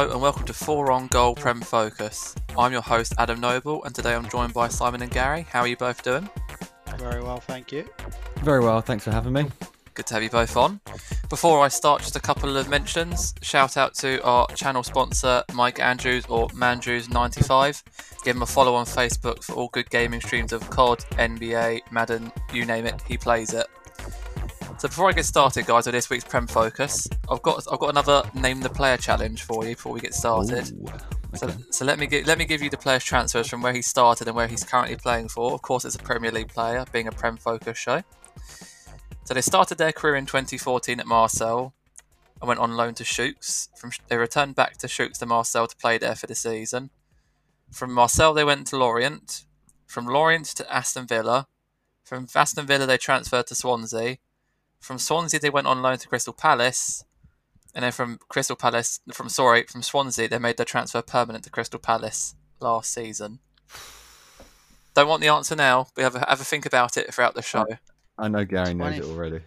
Hello and welcome to Four on Goal Prem Focus. I'm your host Adam Noble, and today I'm joined by Simon and Gary. How are you both doing? Very well, thank you. Very well, thanks for having me. Good to have you both on. Before I start, just a couple of mentions. Shout out to our channel sponsor, Mike Andrews or Mandrews95. Give him a follow on Facebook for all good gaming streams of COD, NBA, Madden, you name it, he plays it. So before I get started, guys, with this week's Prem Focus, I've got I've got another name the player challenge for you before we get started. Ooh, So, okay. so let me gi- let me give you the players' transfers from where he started and where he's currently playing for. Of course, it's a Premier League player, being a Prem Focus show. So they started their career in 2014 at Marseille and went on loan to Sochaux. From they returned back to Sochaux to Marseille to play there for the season. From Marseille they went to Lorient. From Lorient to Aston Villa. From Aston Villa they transferred to Swansea. From Swansea they went on loan to Crystal Palace. And then from Crystal Palace, from sorry, from Swansea, they made their transfer permanent to Crystal Palace last season. Don't want the answer now, but have a, have a think about it throughout the show. I know Gary knows it already.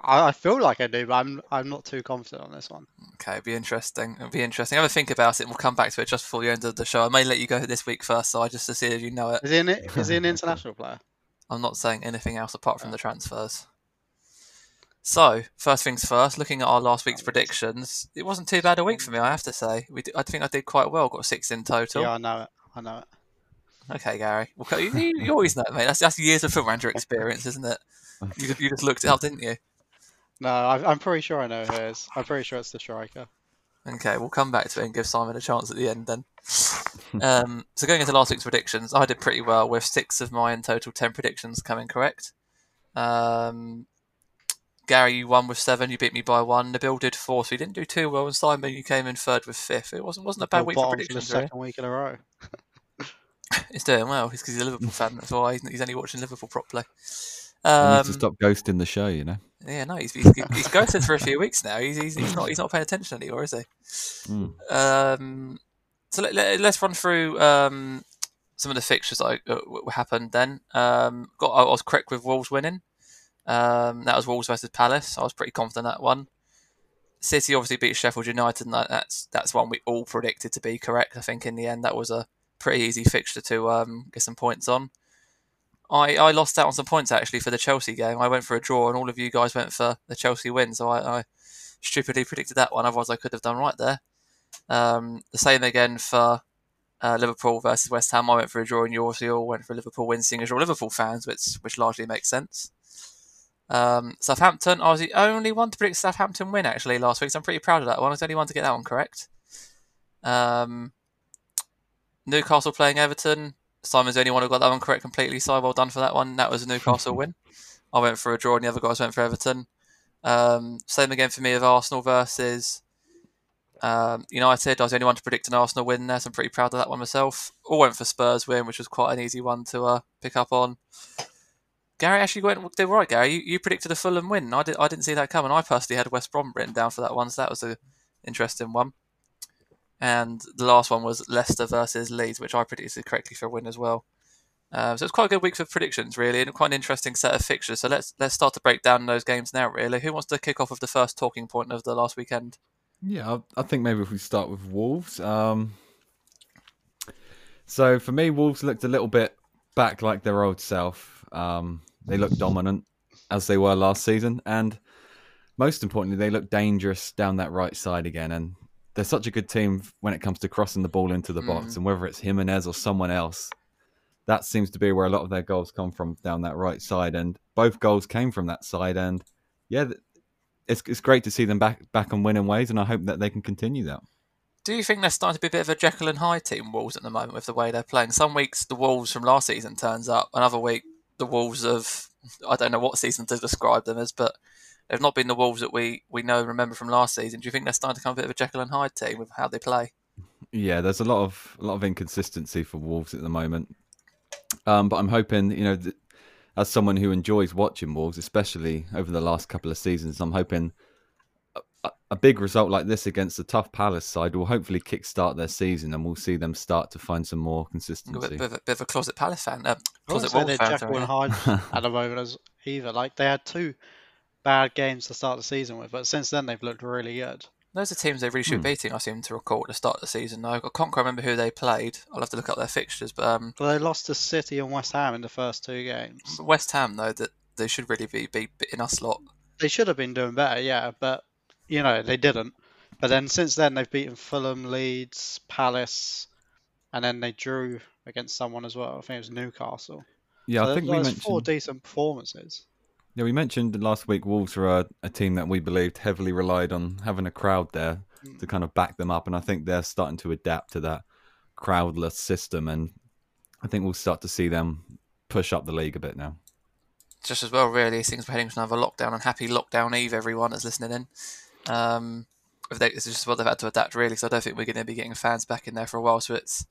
I, I feel like I do, but I'm I'm not too confident on this one. Okay, it'll be interesting. It'll be interesting. Have a think about it, and we'll come back to it just before the end of the show. I may let you go this week first, so I just to see if you know it. Is he an is he an international player? I'm not saying anything else apart from oh. the transfers. So, first things first, looking at our last week's predictions, it wasn't too bad a week for me, I have to say. We I think I did quite well, got six in total. Yeah, I know it. I know it. Okay, Gary. Well, you, you always know, mate. That's, that's years of film experience, isn't it? You, you just looked it up, didn't you? No, I, I'm pretty sure I know who it is. I'm pretty sure it's the striker. Okay, we'll come back to it and give Simon a chance at the end then. um, so going into last week's predictions, I did pretty well with six of my in total ten predictions coming correct. Um, Gary, you won with seven. You beat me by one. Nabil did four, so you didn't do too well. And Simon, you came in third with fifth. It wasn't wasn't a bad Bill week for Bottom for the predictions. Really. second week in a row. He's doing well. He's because he's a Liverpool fan. That's why he's, he's only watching Liverpool properly. You need Um, to stop ghosting the show, you know. Yeah, no, he's, he's, he's ghosted for a few weeks now. He's, he's, he's not he's not paying attention anymore, is he? Mm. Um, so let, let, us run through um, some of the fixtures that uh, happened then. Um, got I was correct with Wolves winning. Um, that was Wolves versus Palace. I was pretty confident that one. City obviously beat Sheffield United, and that's that's one we all predicted to be correct. I think in the end that was a pretty easy fixture to um, get some points on. I, I lost out on some points actually for the Chelsea game. I went for a draw, and all of you guys went for the Chelsea win. So I, I stupidly predicted that one. Otherwise, I could have done right there. Um, the same again for uh, Liverpool versus West Ham. I went for a draw, and you all went for Liverpool win, seeing as you're Liverpool fans, which which largely makes sense. Um, Southampton, I was the only one to predict Southampton win actually last week, so I'm pretty proud of that one. I was the only one to get that one correct. Um, Newcastle playing Everton. Simon's the only one who got that one correct completely, so well done for that one. That was a Newcastle win. I went for a draw, and the other guys went for Everton. Um, same again for me of Arsenal versus um, United. I was the only one to predict an Arsenal win there, so I'm pretty proud of that one myself. All went for Spurs win, which was quite an easy one to uh, pick up on. Gary actually went did right. Gary, you, you predicted a Fulham win. I did. I didn't see that coming. I personally had West Brom written down for that one, so that was an interesting one. And the last one was Leicester versus Leeds, which I predicted correctly for a win as well. Um, so it's quite a good week for predictions, really, and quite an interesting set of fixtures. So let's let's start to break down those games now. Really, who wants to kick off with the first talking point of the last weekend? Yeah, I, I think maybe if we start with Wolves. Um, so for me, Wolves looked a little bit back like their old self. Um, they look dominant as they were last season, and most importantly, they look dangerous down that right side again. And they're such a good team when it comes to crossing the ball into the box, and whether it's Jimenez or someone else, that seems to be where a lot of their goals come from down that right side. And both goals came from that side, and yeah, it's it's great to see them back back on winning ways, and I hope that they can continue that. Do you think they're starting to be a bit of a Jekyll and Hyde team, Wolves, at the moment with the way they're playing? Some weeks the Wolves from last season turns up, another week the Wolves of I don't know what season to describe them as, but they've not been the Wolves that we, we know and remember from last season. Do you think they're starting to become a bit of a Jekyll and Hyde team with how they play? Yeah, there's a lot of a lot of inconsistency for Wolves at the moment, um, but I'm hoping you know, th- as someone who enjoys watching Wolves, especially over the last couple of seasons, I'm hoping a- a big result like this against the tough Palace side will hopefully kickstart their season, and we'll see them start to find some more A bit, consistency. bit, of a, bit of a closet Palace fan, uh, I wouldn't closet say Wolves they're fan. Jekyll and sorry. Hyde at the moment as either. Like they had two bad games to start the season with, but since then they've looked really good. Those are teams they really should be Hmm. beating. I seem to recall at the start of the season. Though. I can't quite remember who they played. I'll have to look up their fixtures. But um, Well, they lost to City and West Ham in the first two games. West Ham, though, that they should really be, be beating us a lot. They should have been doing better, yeah, but you know they didn't. But then since then they've beaten Fulham, Leeds, Palace, and then they drew against someone as well. I think it was Newcastle. Yeah, so I think we there's mentioned. four decent performances. Yeah, we mentioned last week Wolves were a, a team that we believed heavily relied on having a crowd there Mm. to kind of back them up, and I think they're starting to adapt to that crowdless system, and I think we'll start to see them push up the league a bit now. Just as well, really, things we're heading to another lockdown. And happy lockdown eve, everyone that's listening in. Um, if they, it's just what they've had to adapt, really. So I don't think we're going to be getting fans back in there for a while. So it's,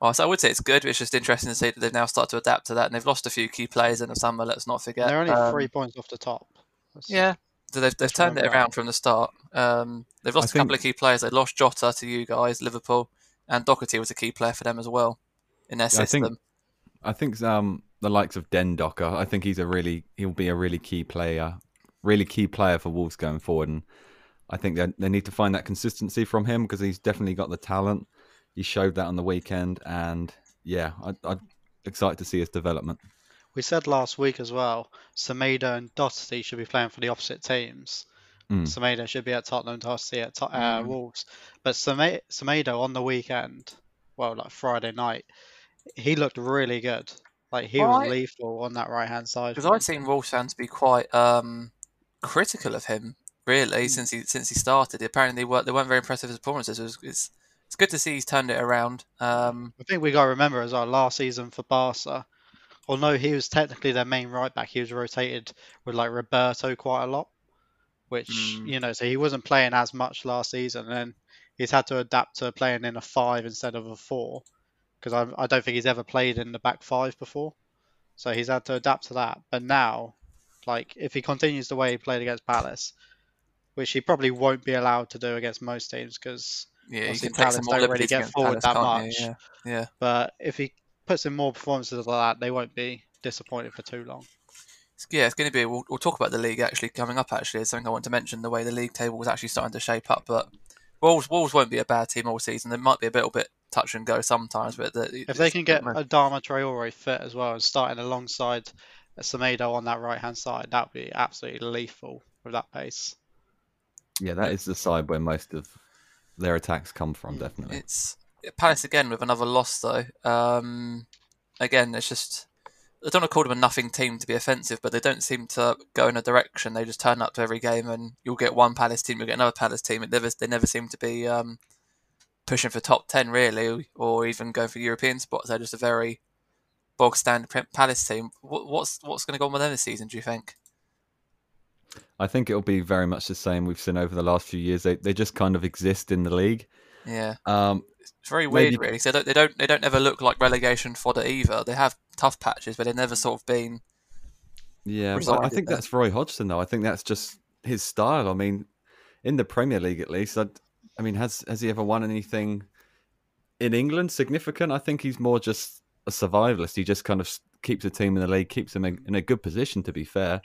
well, so I would say it's good. But it's just interesting to see that they've now started to adapt to that, and they've lost a few key players in the summer. Let's not forget. They're only Um, three points off the top. That's- Yeah, so they've, they've Let's turned it around from the start. Um, they've lost I a couple think- of key players. They lost Jota to you guys, Liverpool, and Doherty was a key player for them as well in their Yeah, I think- I think um, the likes of Dendoncker, I think he's a really he'll be a really key player, really key player for Wolves going forward, and I think they they need to find that consistency from him because he's definitely got the talent. He showed that on the weekend, and yeah, I, I'm excited to see his development. We said last week as well, Semedo and Doherty should be playing for the opposite teams. Mm. Semedo should be at Tottenham, Doherty at Tot- uh, Mm. Wolves. But Seme- Semedo on the weekend, well, like Friday night, he looked really good. Like he was Right. lethal on that right hand side. Because I'd seen Wolves fans be quite um, critical of him, really, Mm. since he since he started. Apparently, they weren't, they weren't very impressive as performances. It was, it's, it's good to see he's turned it around. Um, I think we got to remember as our last season for Barca, although he was technically their main right back, he was rotated with like Roberto quite a lot, which Mm. you know, so he wasn't playing as much last season, and then he's had to adapt to playing in a five instead of a four, because I, I don't think he's ever played in the back five before, so he's had to adapt to that. But now, like if he continues the way he played against Palace, which he probably won't be allowed to do against most teams, because yeah, Obviously, can take some Palace don't really get forward Palace, that much. Yeah, yeah. but if he puts in more performances like that, they won't be disappointed for too long. Yeah, it's going to be. We'll, we'll talk about the league actually coming up. Actually, it's something I want to mention. The way the league table was actually starting to shape up, but Wolves, Wolves won't be a bad team all season. They might be a little bit touch and go sometimes, but the, If they can get a Adama Traore fit as well and starting alongside Semedo on that right hand side, that would be absolutely lethal with that pace. Yeah, that is the side where most of their attacks come from, Mm, definitely. It's Palace again with another loss though. Um, again, it's just I don't want to call them a nothing team to be offensive, but they don't seem to go in a direction. They just turn up to every game, and you'll get one Palace team, you'll get another Palace team. It never, they never seem to be um, pushing for top ten really, or even going for European spots. They're just a very bog standard Palace team. What, what's what's going to go on with them this season? Do you think? I think it'll be very much the same we've seen over the last few years. They they just kind of exist in the league. Yeah. Um, It's very weird, Maybe- really. So they don't, they don't they don't ever look like relegation fodder either. They have tough patches, but they've never sort of been. Yeah, but I think then. that's Roy Hodgson, though. I think that's just his style. I mean, in the Premier League, at least. I, I mean, has has he ever won anything in England significant? I think he's more just a survivalist. He just kind of keeps the team in the league, keeps them in, in a good position. To be fair,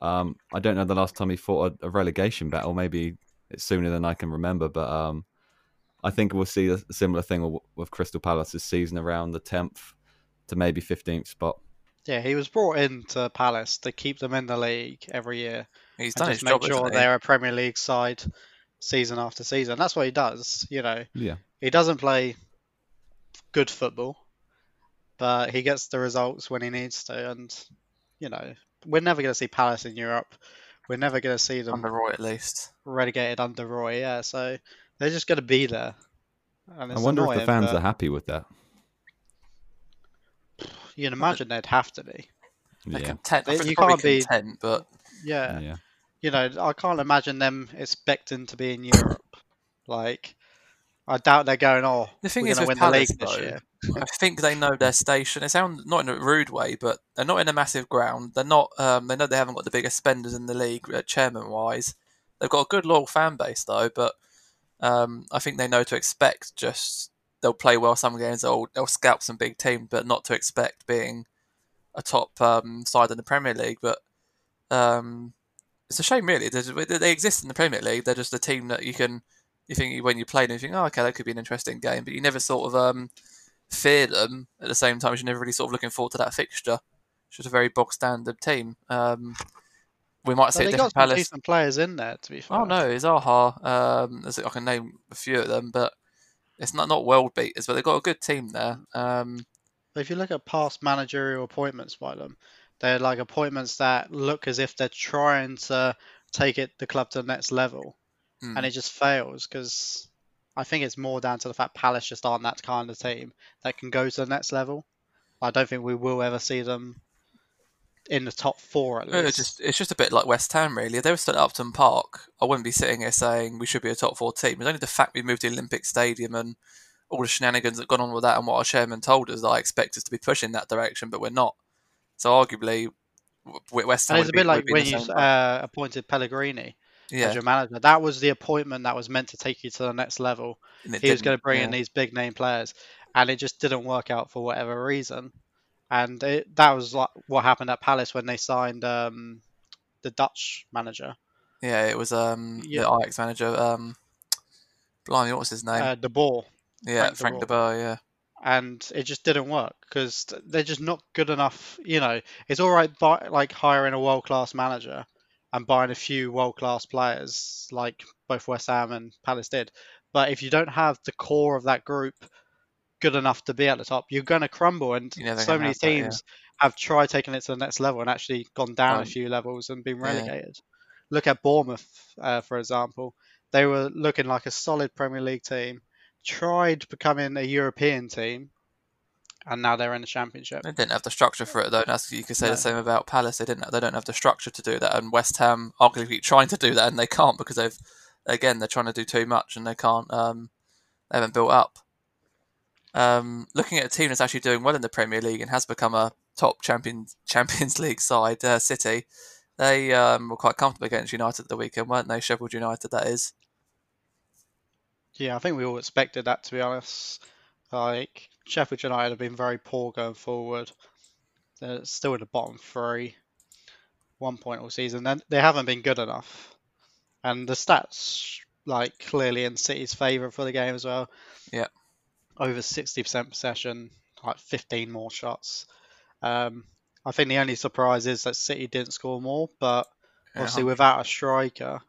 um, I don't know the last time he fought a, a relegation battle. Maybe it's sooner than I can remember, but um, I think we'll see a similar thing with, with Crystal Palace this season, around the tenth to maybe fifteenth spot. Yeah, he was brought in to Palace to keep them in the league every year He's and done his just job. make sure they're a Premier League side season after season. That's what he does. You know, Yeah. he doesn't play good football, but he gets the results when he needs to. And you know, we're never going to see Palace in Europe. We're never going to see them under Roy at least. relegated under Roy. Yeah, so they're just going to be there. And I it's wonder if the fans but are happy with that. You can imagine they'd have to be. They're Yeah. content. They- you can't be- content, but Yeah, yeah. you know, I can't imagine them expecting to be in Europe. Like, I doubt they're going. Oh, the thing we're is going with win the Palace league this year. I think they know their station. It sounds not in a rude way, but they're not in a massive ground. They're not. Um, they know they haven't got the biggest spenders in the league, uh, chairman wise. They've got a good loyal fan base though, but um, I think they know to expect. Just they'll play well some games. They'll they'll scalp some big teams, but not to expect being a top um, side in the Premier League. But um, it's a shame, really. There's, they exist in the Premier League. They're just a team that you can, you think when you play them, you think, oh, okay, that could be an interesting game, but you never sort of um, fear them at the same time as you're never really sort of looking forward to that fixture. It's just a very bog standard team. Um, we might see a they got some Palace. decent players in there, to be fair. Oh no, it's Zaha. Um, I can name a few of them, but it's not not world beaters, but they've got a good team there. Um, if you look at past managerial appointments by them, they're like appointments that look as if they're trying to take it the club to the next level, hmm. and it just fails because I think it's more down to the fact Palace just aren't that kind of team that can go to the next level. I don't think we will ever see them in the top four at least. It's just it's just a bit like West Ham, really. If they were still at Upton Park, I wouldn't be sitting here saying we should be a top four team. It's only the fact we moved to the Olympic Stadium and all the shenanigans that gone on with that, and what our chairman told us that I expect us to be pushing that direction, but we're not. So arguably, West Ham. and it's a be- bit like be in when you uh, appointed Pellegrini yeah, as your manager. That was the appointment that was meant to take you to the next level. he was going to bring in these big name players, and it just didn't work out for whatever reason. And it, that was like what happened at Palace when they signed um, the Dutch manager, Yeah, it was um Yeah. the Ajax manager. Um, blimey, what was his name? uh, De Boer, yeah, Frank de Frank de Boer. Boer. Yeah, and it just didn't work because they're just not good enough. You know, it's all right, buy, like hiring a world class manager and buying a few world class players, like both West Ham and Palace did. But if you don't have the core of that group good enough to be at the top, you're going to crumble. And so many have that, yeah. teams have tried taking it to the next level and actually gone down a few levels and been Yeah. relegated. Look at Bournemouth, uh, for example. They were looking like a solid Premier League team, tried becoming a European team, and now they're in the Championship. They didn't have the structure for it though. And that's, you could say No. the same about Palace. They didn't. They don't have the structure to do that. And West Ham arguably trying to do that, and they can't because they've again they're trying to do too much and they can't. Um, they haven't built up. Um, looking at a team that's actually doing well in the Premier League and has become a top Champions Champions League side, uh, City. They um, were quite comfortable against United at the weekend, weren't they? Sheffield United, that is. Yeah, I think we all expected that to be honest. Like Sheffield United have been very poor going forward. They're still in the bottom three, one point all season. Then they haven't been good enough, and the stats like clearly in City's favour for the game as well. Yeah. over sixty percent possession, like fifteen more shots. Um, I think the only surprise is that City didn't score more, but Yeah, obviously without a striker,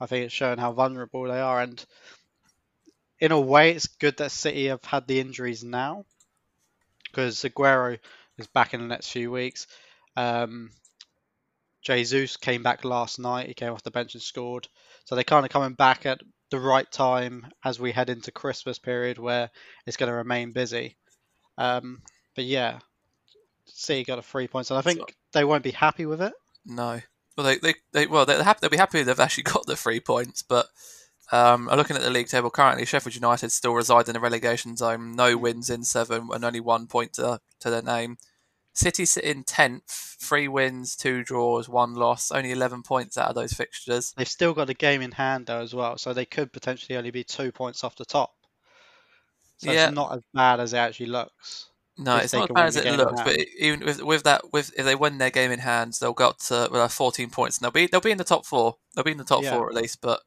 I think it's showing how vulnerable they are. And in a way, it's good that City have had the injuries now because Aguero is back in the next few weeks. Um, Jesus came back last night. He came off the bench and scored. So they're kind of coming back at the right time as we head into Christmas period where it's going to remain busy. Um, but yeah, City got a three points, and I think they won't be happy with it. No. Well, they, they, they well they're happy. They'll be happy they've actually got the three points. But um, looking at the league table currently, Sheffield United still reside in the relegation zone. No wins in seven, and only one point to to their name. City sit in tenth, three wins, two draws, one loss, only eleven points out of those fixtures. They've still got the game in hand though as well, so they could potentially only be two points off the top. So Yeah. it's not as bad as it actually looks. No, it's not as bad as it looks. But even with with that, with if they win their game in hand, they'll go up to well, 14 points, and they'll be they'll be in the top four. They'll be in the top Yeah. four at least. But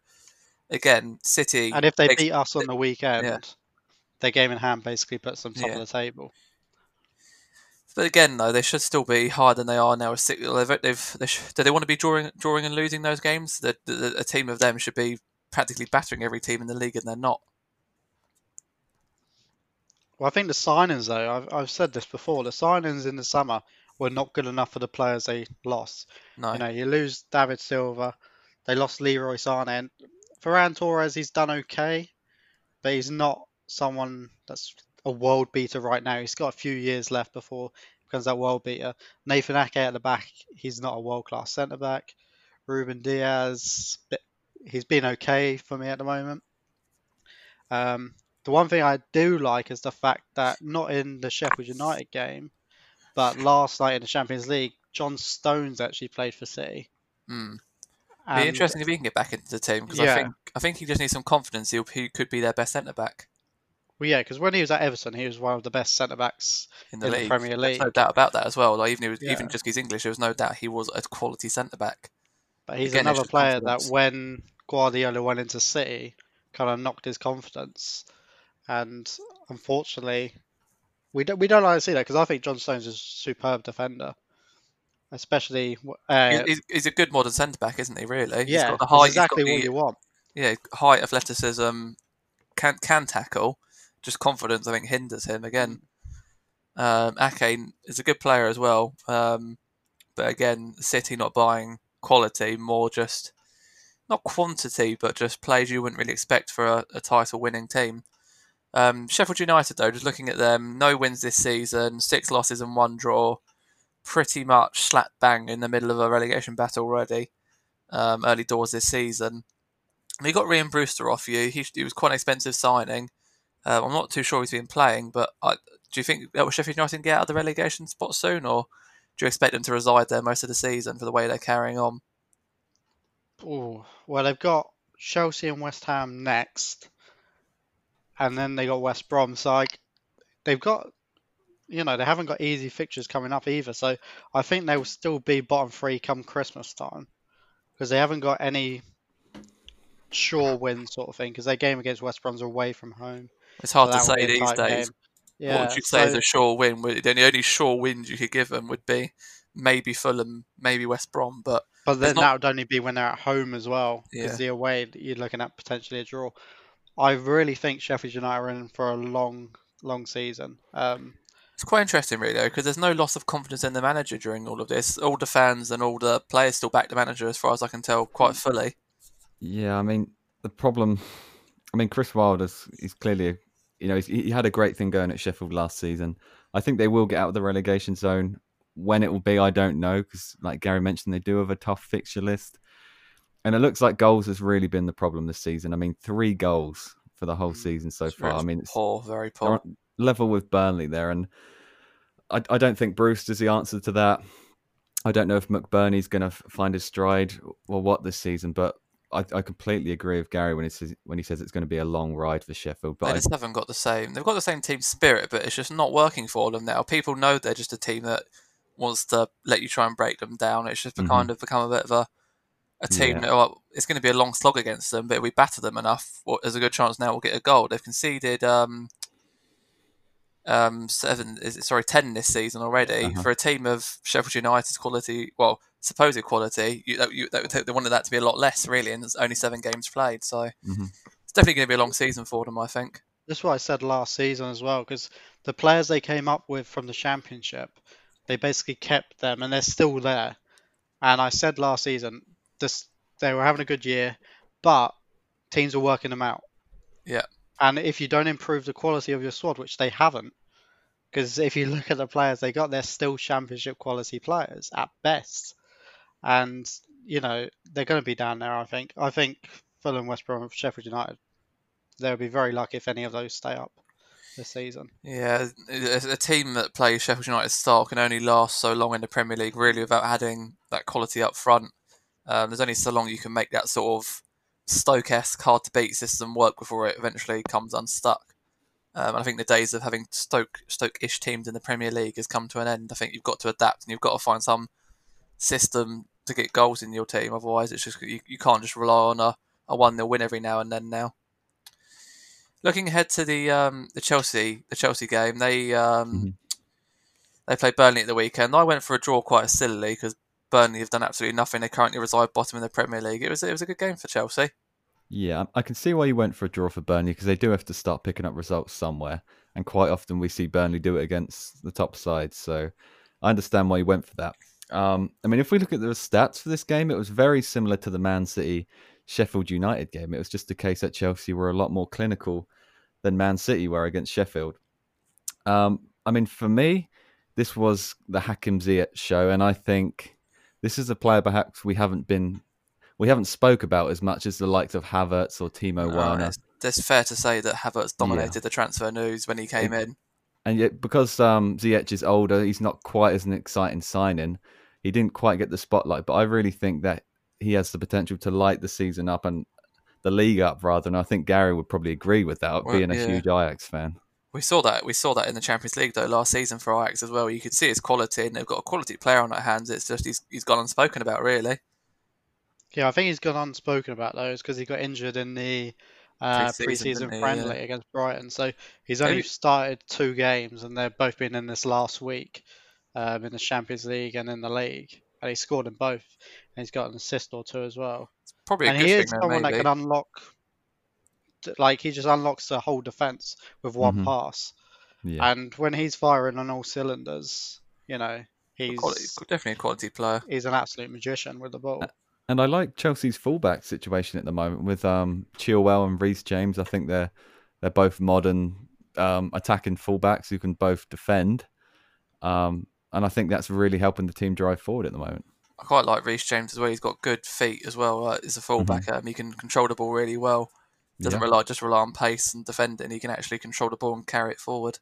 again, City. And if they beat us on the weekend, their game in hand basically puts them top Yeah. of the table. But again, though, they should still be higher than they are now. They've, they've, they sh- do they want to be drawing, drawing and losing those games? The, the, a team of them should be practically battering every team in the league, and they're not. Well, I think the signings though, I've, I've said this before, the signings in the summer were not good enough for the players they lost. No, You know, you lose David Silva, they lost Leroy Sane, and Ferran Torres, he's done okay, but he's not someone that's a world beater right now. He's got a few years left before he becomes that world beater. Nathan Ake at the back, he's not a world class centre back. Ruben Dias, he's been okay for me at the moment. Um, the one thing I do like is the fact that not in the Sheffield United game, but last night in the Champions League, John Stones actually played for City. mm. Be um, interesting if he can get back into the team because I think I think he just needs some confidence. He'll, he could be their best centre back Well, yeah, because when he was at Everton, he was one of the best centre backs. in the In the league. There's no doubt about that as well. Like even was, Yeah. even just his English, there was no doubt he was a quality centre back. But he's Again, another player confidence. that when Guardiola went into City, kind of knocked his confidence, and unfortunately, we don't we don't like to see that because I think John Stones is a superb defender, especially uh, He's, he's, a good modern centre back, isn't he? Really? he's yeah, got the height. exactly what you want. yeah, height, athleticism, can can tackle. Just confidence, I think, hinders him again. Um, Ake is a good player as well, um, but again, City not buying quality, more just not quantity, but just players you wouldn't really expect for a, a title-winning team. Um, Sheffield United, though, just looking at them, no wins this season, six losses and one draw, pretty much slap bang in the middle of a relegation battle already. Um, early doors this season. We got Ryan Brewster off you. He, he was quite an expensive signing. Um, I'm not too sure he's been playing, but I, do you think that will Sheffield United get out of the relegation spot soon, or do you expect them to reside there most of the season for the way they're carrying on? Ooh, well, they've got Chelsea and West Ham next, and then they got West Brom. So like, they've got, you know, they haven't got easy fixtures coming up either. So I think they will still be bottom three come Christmas time because they haven't got any sure win sort of thing because their game against West Brom's away from home. It's hard So to say these days. game. Yeah, what would you say is a sure win? Would- The only sure wins you could give them would be maybe Fulham, maybe West Brom, but But then not- that would only be when they're at home as well, because Yeah. the away you're looking at potentially a draw. I really think Sheffield United are in for a long, long season. Um, It's quite interesting, really, though, because there's no loss of confidence in the manager during all of this. All the fans and all the players still back the manager, as far as I can tell, quite fully. Yeah, I mean the problem. I mean Chris Wilder is he's clearly, you know, he's, he had a great thing going at Sheffield last season. I think they will get out of the relegation zone. When it will be, I don't know, because like Gary mentioned, they do have a tough fixture list, and it looks like goals has really been the problem this season. I mean, three goals for the whole Mm, season so It's far. I mean, it's poor, very they're poor. on level with Burnley there, and I, I don't think Brewster's the answer to that. I don't know if McBurnie's going to f- find his stride or what this season, but I, I completely agree with Gary when he says when he says it's going to be a long ride for Sheffield. They But I, just haven't got the same. They've got the same team spirit, but it's just not working for them now. People know they're just a team that wants to let you try and break them down. It's just Mhm. kind of become a bit of a a team Yeah. that well, it's going to be a long slog against them. But if we batter them enough, well, there's a good chance now we'll get a goal. They've conceded um, um, seven, is sorry, ten this season already Uh-huh. for a team of Sheffield United's quality. Well, supposed quality. You, you, that they wanted that to be a lot less, really, and there's only seven games played. So Mhm. it's definitely going to be a long season for them, I think. That's what I said last season as well, because the players they came up with from the championship, they basically kept them, and they're still there. And I said last season, this they were having a good year, but teams were working them out. Yeah. And if you don't improve the quality of your squad, which they haven't, because if you look at the players they got, they're still championship quality players at best. And you know they're going to be down there. I think. I think Fulham, West Brom, Sheffield United, they'll be very lucky if any of those stay up this season. Yeah, a team that plays Sheffield United style can only last so long in the Premier League, really, without adding that quality up front. Um, there's only so long you can make that sort of Stoke-esque, hard to beat system work before it eventually comes unstuck. Um, and I think the days of having Stoke Stoke-ish teams in the Premier League has come to an end. I think you've got to adapt and you've got to find some system to get goals in your team. Otherwise, it's just you, you can't just rely on a, a one 0 win every now and then. Now, looking ahead to the um, the Chelsea the Chelsea game, they um, Mhm. they played Burnley at the weekend. I went for a draw quite sillily because Burnley have done absolutely nothing. They currently reside bottom in the Premier League. It was it was a good game for Chelsea. yeah, I can see why you went for a draw for Burnley because they do have to start picking up results somewhere, and quite often we see Burnley do it against the top sides. So I understand why you went for that. Um, I mean, if we look at the stats for this game, it was very similar to the Man City Sheffield United game. It was just a case that Chelsea were a lot more clinical than Man City were against Sheffield. Um, I mean, for me, this was the Hakim Ziyech show, and I think this is a player perhaps we haven't been we haven't spoke about as much as the likes of Havertz or Timo Uh, Werner. it's, it's fair to say that Havertz dominated the transfer news when he came in. And yet, because um, Ziyech is older, he's not quite as an exciting signing. He didn't quite get the spotlight, but I really think that he has the potential to light the season up and the league up rather. And I think Gary would probably agree with that, Well, being a yeah. huge Ajax fan. We saw that we saw that in the Champions League though last season for Ajax as well. You could see his quality, and they've got a quality player on their hands. It's just he's he's gone unspoken about really. Yeah, I think he's gone unspoken about those because he got injured in the uh, Pre-season, pre-season friendly Yeah. against Brighton. So he's only Maybe- started two games, and they've both been in this last week um, in the Champions League and in the league. And he scored in both, and he's got an assist or two as well. Probably a and good he thing is then, someone that can unlock, like he just unlocks the whole defense with one Mhm. pass. Yeah. And when he's firing on all cylinders, you know, he's Quality, definitely a quality player. he's an absolute magician with the ball. And I like Chelsea's fullback situation at the moment with um, Chilwell and Reece James. I think they're they're both modern um, attacking fullbacks who can both defend, um, and I think that's really helping the team drive forward at the moment. I quite like Reece James as well. He's got good feet as well. Uh, as a fullback, um, he can control the ball really well. Doesn't Yeah. rely just rely on pace and defending. He can actually control the ball and carry it forward.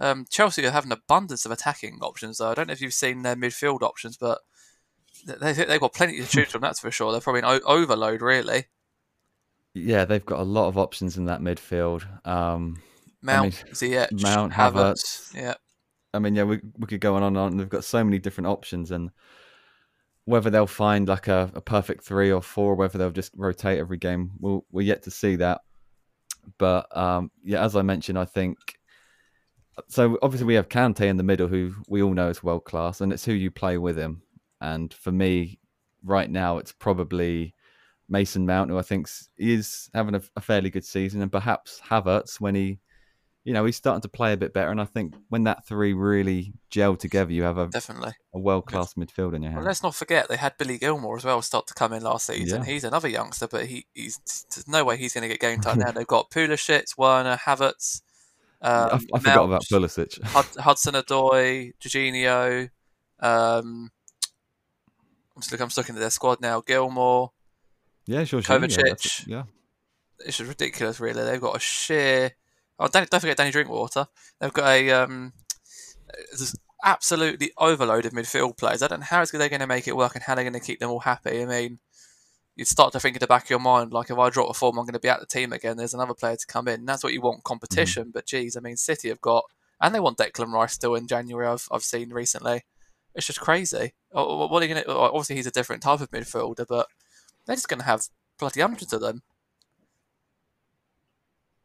Um, Chelsea have an abundance of attacking options, though. I don't know if you've seen their midfield options, but they, they've got plenty to choose from. That's for sure. They're probably an o- overload, really. Yeah, they've got a lot of options in that midfield. Um, Mount, mean, Ziyech, Mount, Havertz. Yeah, I mean, yeah, we we could go on and on. They've got so many different options, and whether they'll find like a, a perfect three or four, whether they'll just rotate every game, we'll we're yet to see that. But um, yeah, as I mentioned, I think so. Obviously, we have Kante in the middle, who we all know is world class, and it's who you play with him. And for me, right now, it's probably Mason Mount, who I think is having a, a fairly good season, and perhaps Havertz when he you know, he's starting to play a bit better. And I think when that three really gel together, you have a, definitely. a world class midfield in your Well, hands. let's not forget they had Billy Gilmour as well start to come in last season. Yeah. He's another youngster, but he he's there's no way he's going to get game time now. They've got Pulisic, Werner, Havertz. Um, I, I forgot about Pulisic. Hud- Hudson Odoi, Jorginho. Um, I'm just looking, I'm just looking at their squad now. Gilmore. yeah, sure, sure. Yeah, Kovacic. that's- yeah. It's just ridiculous, really. They've got a sheer. Oh, don't, don't forget Danny Drinkwater. They've got a um, absolutely overloaded midfield players. I don't know how they're going to make it work and how they're going to keep them all happy. I mean, you'd start to think in the back of your mind, like if I drop a form, I'm going to be at the team again. There's another player to come in. That's what you want competition. Mm. But geez, I mean, City have got, and they want Declan Rice still in January. I've I've seen recently. It's just crazy. Oh, What are you going to? Uh, obviously, he's a different type of midfielder, but they're just going to have bloody hundreds of them.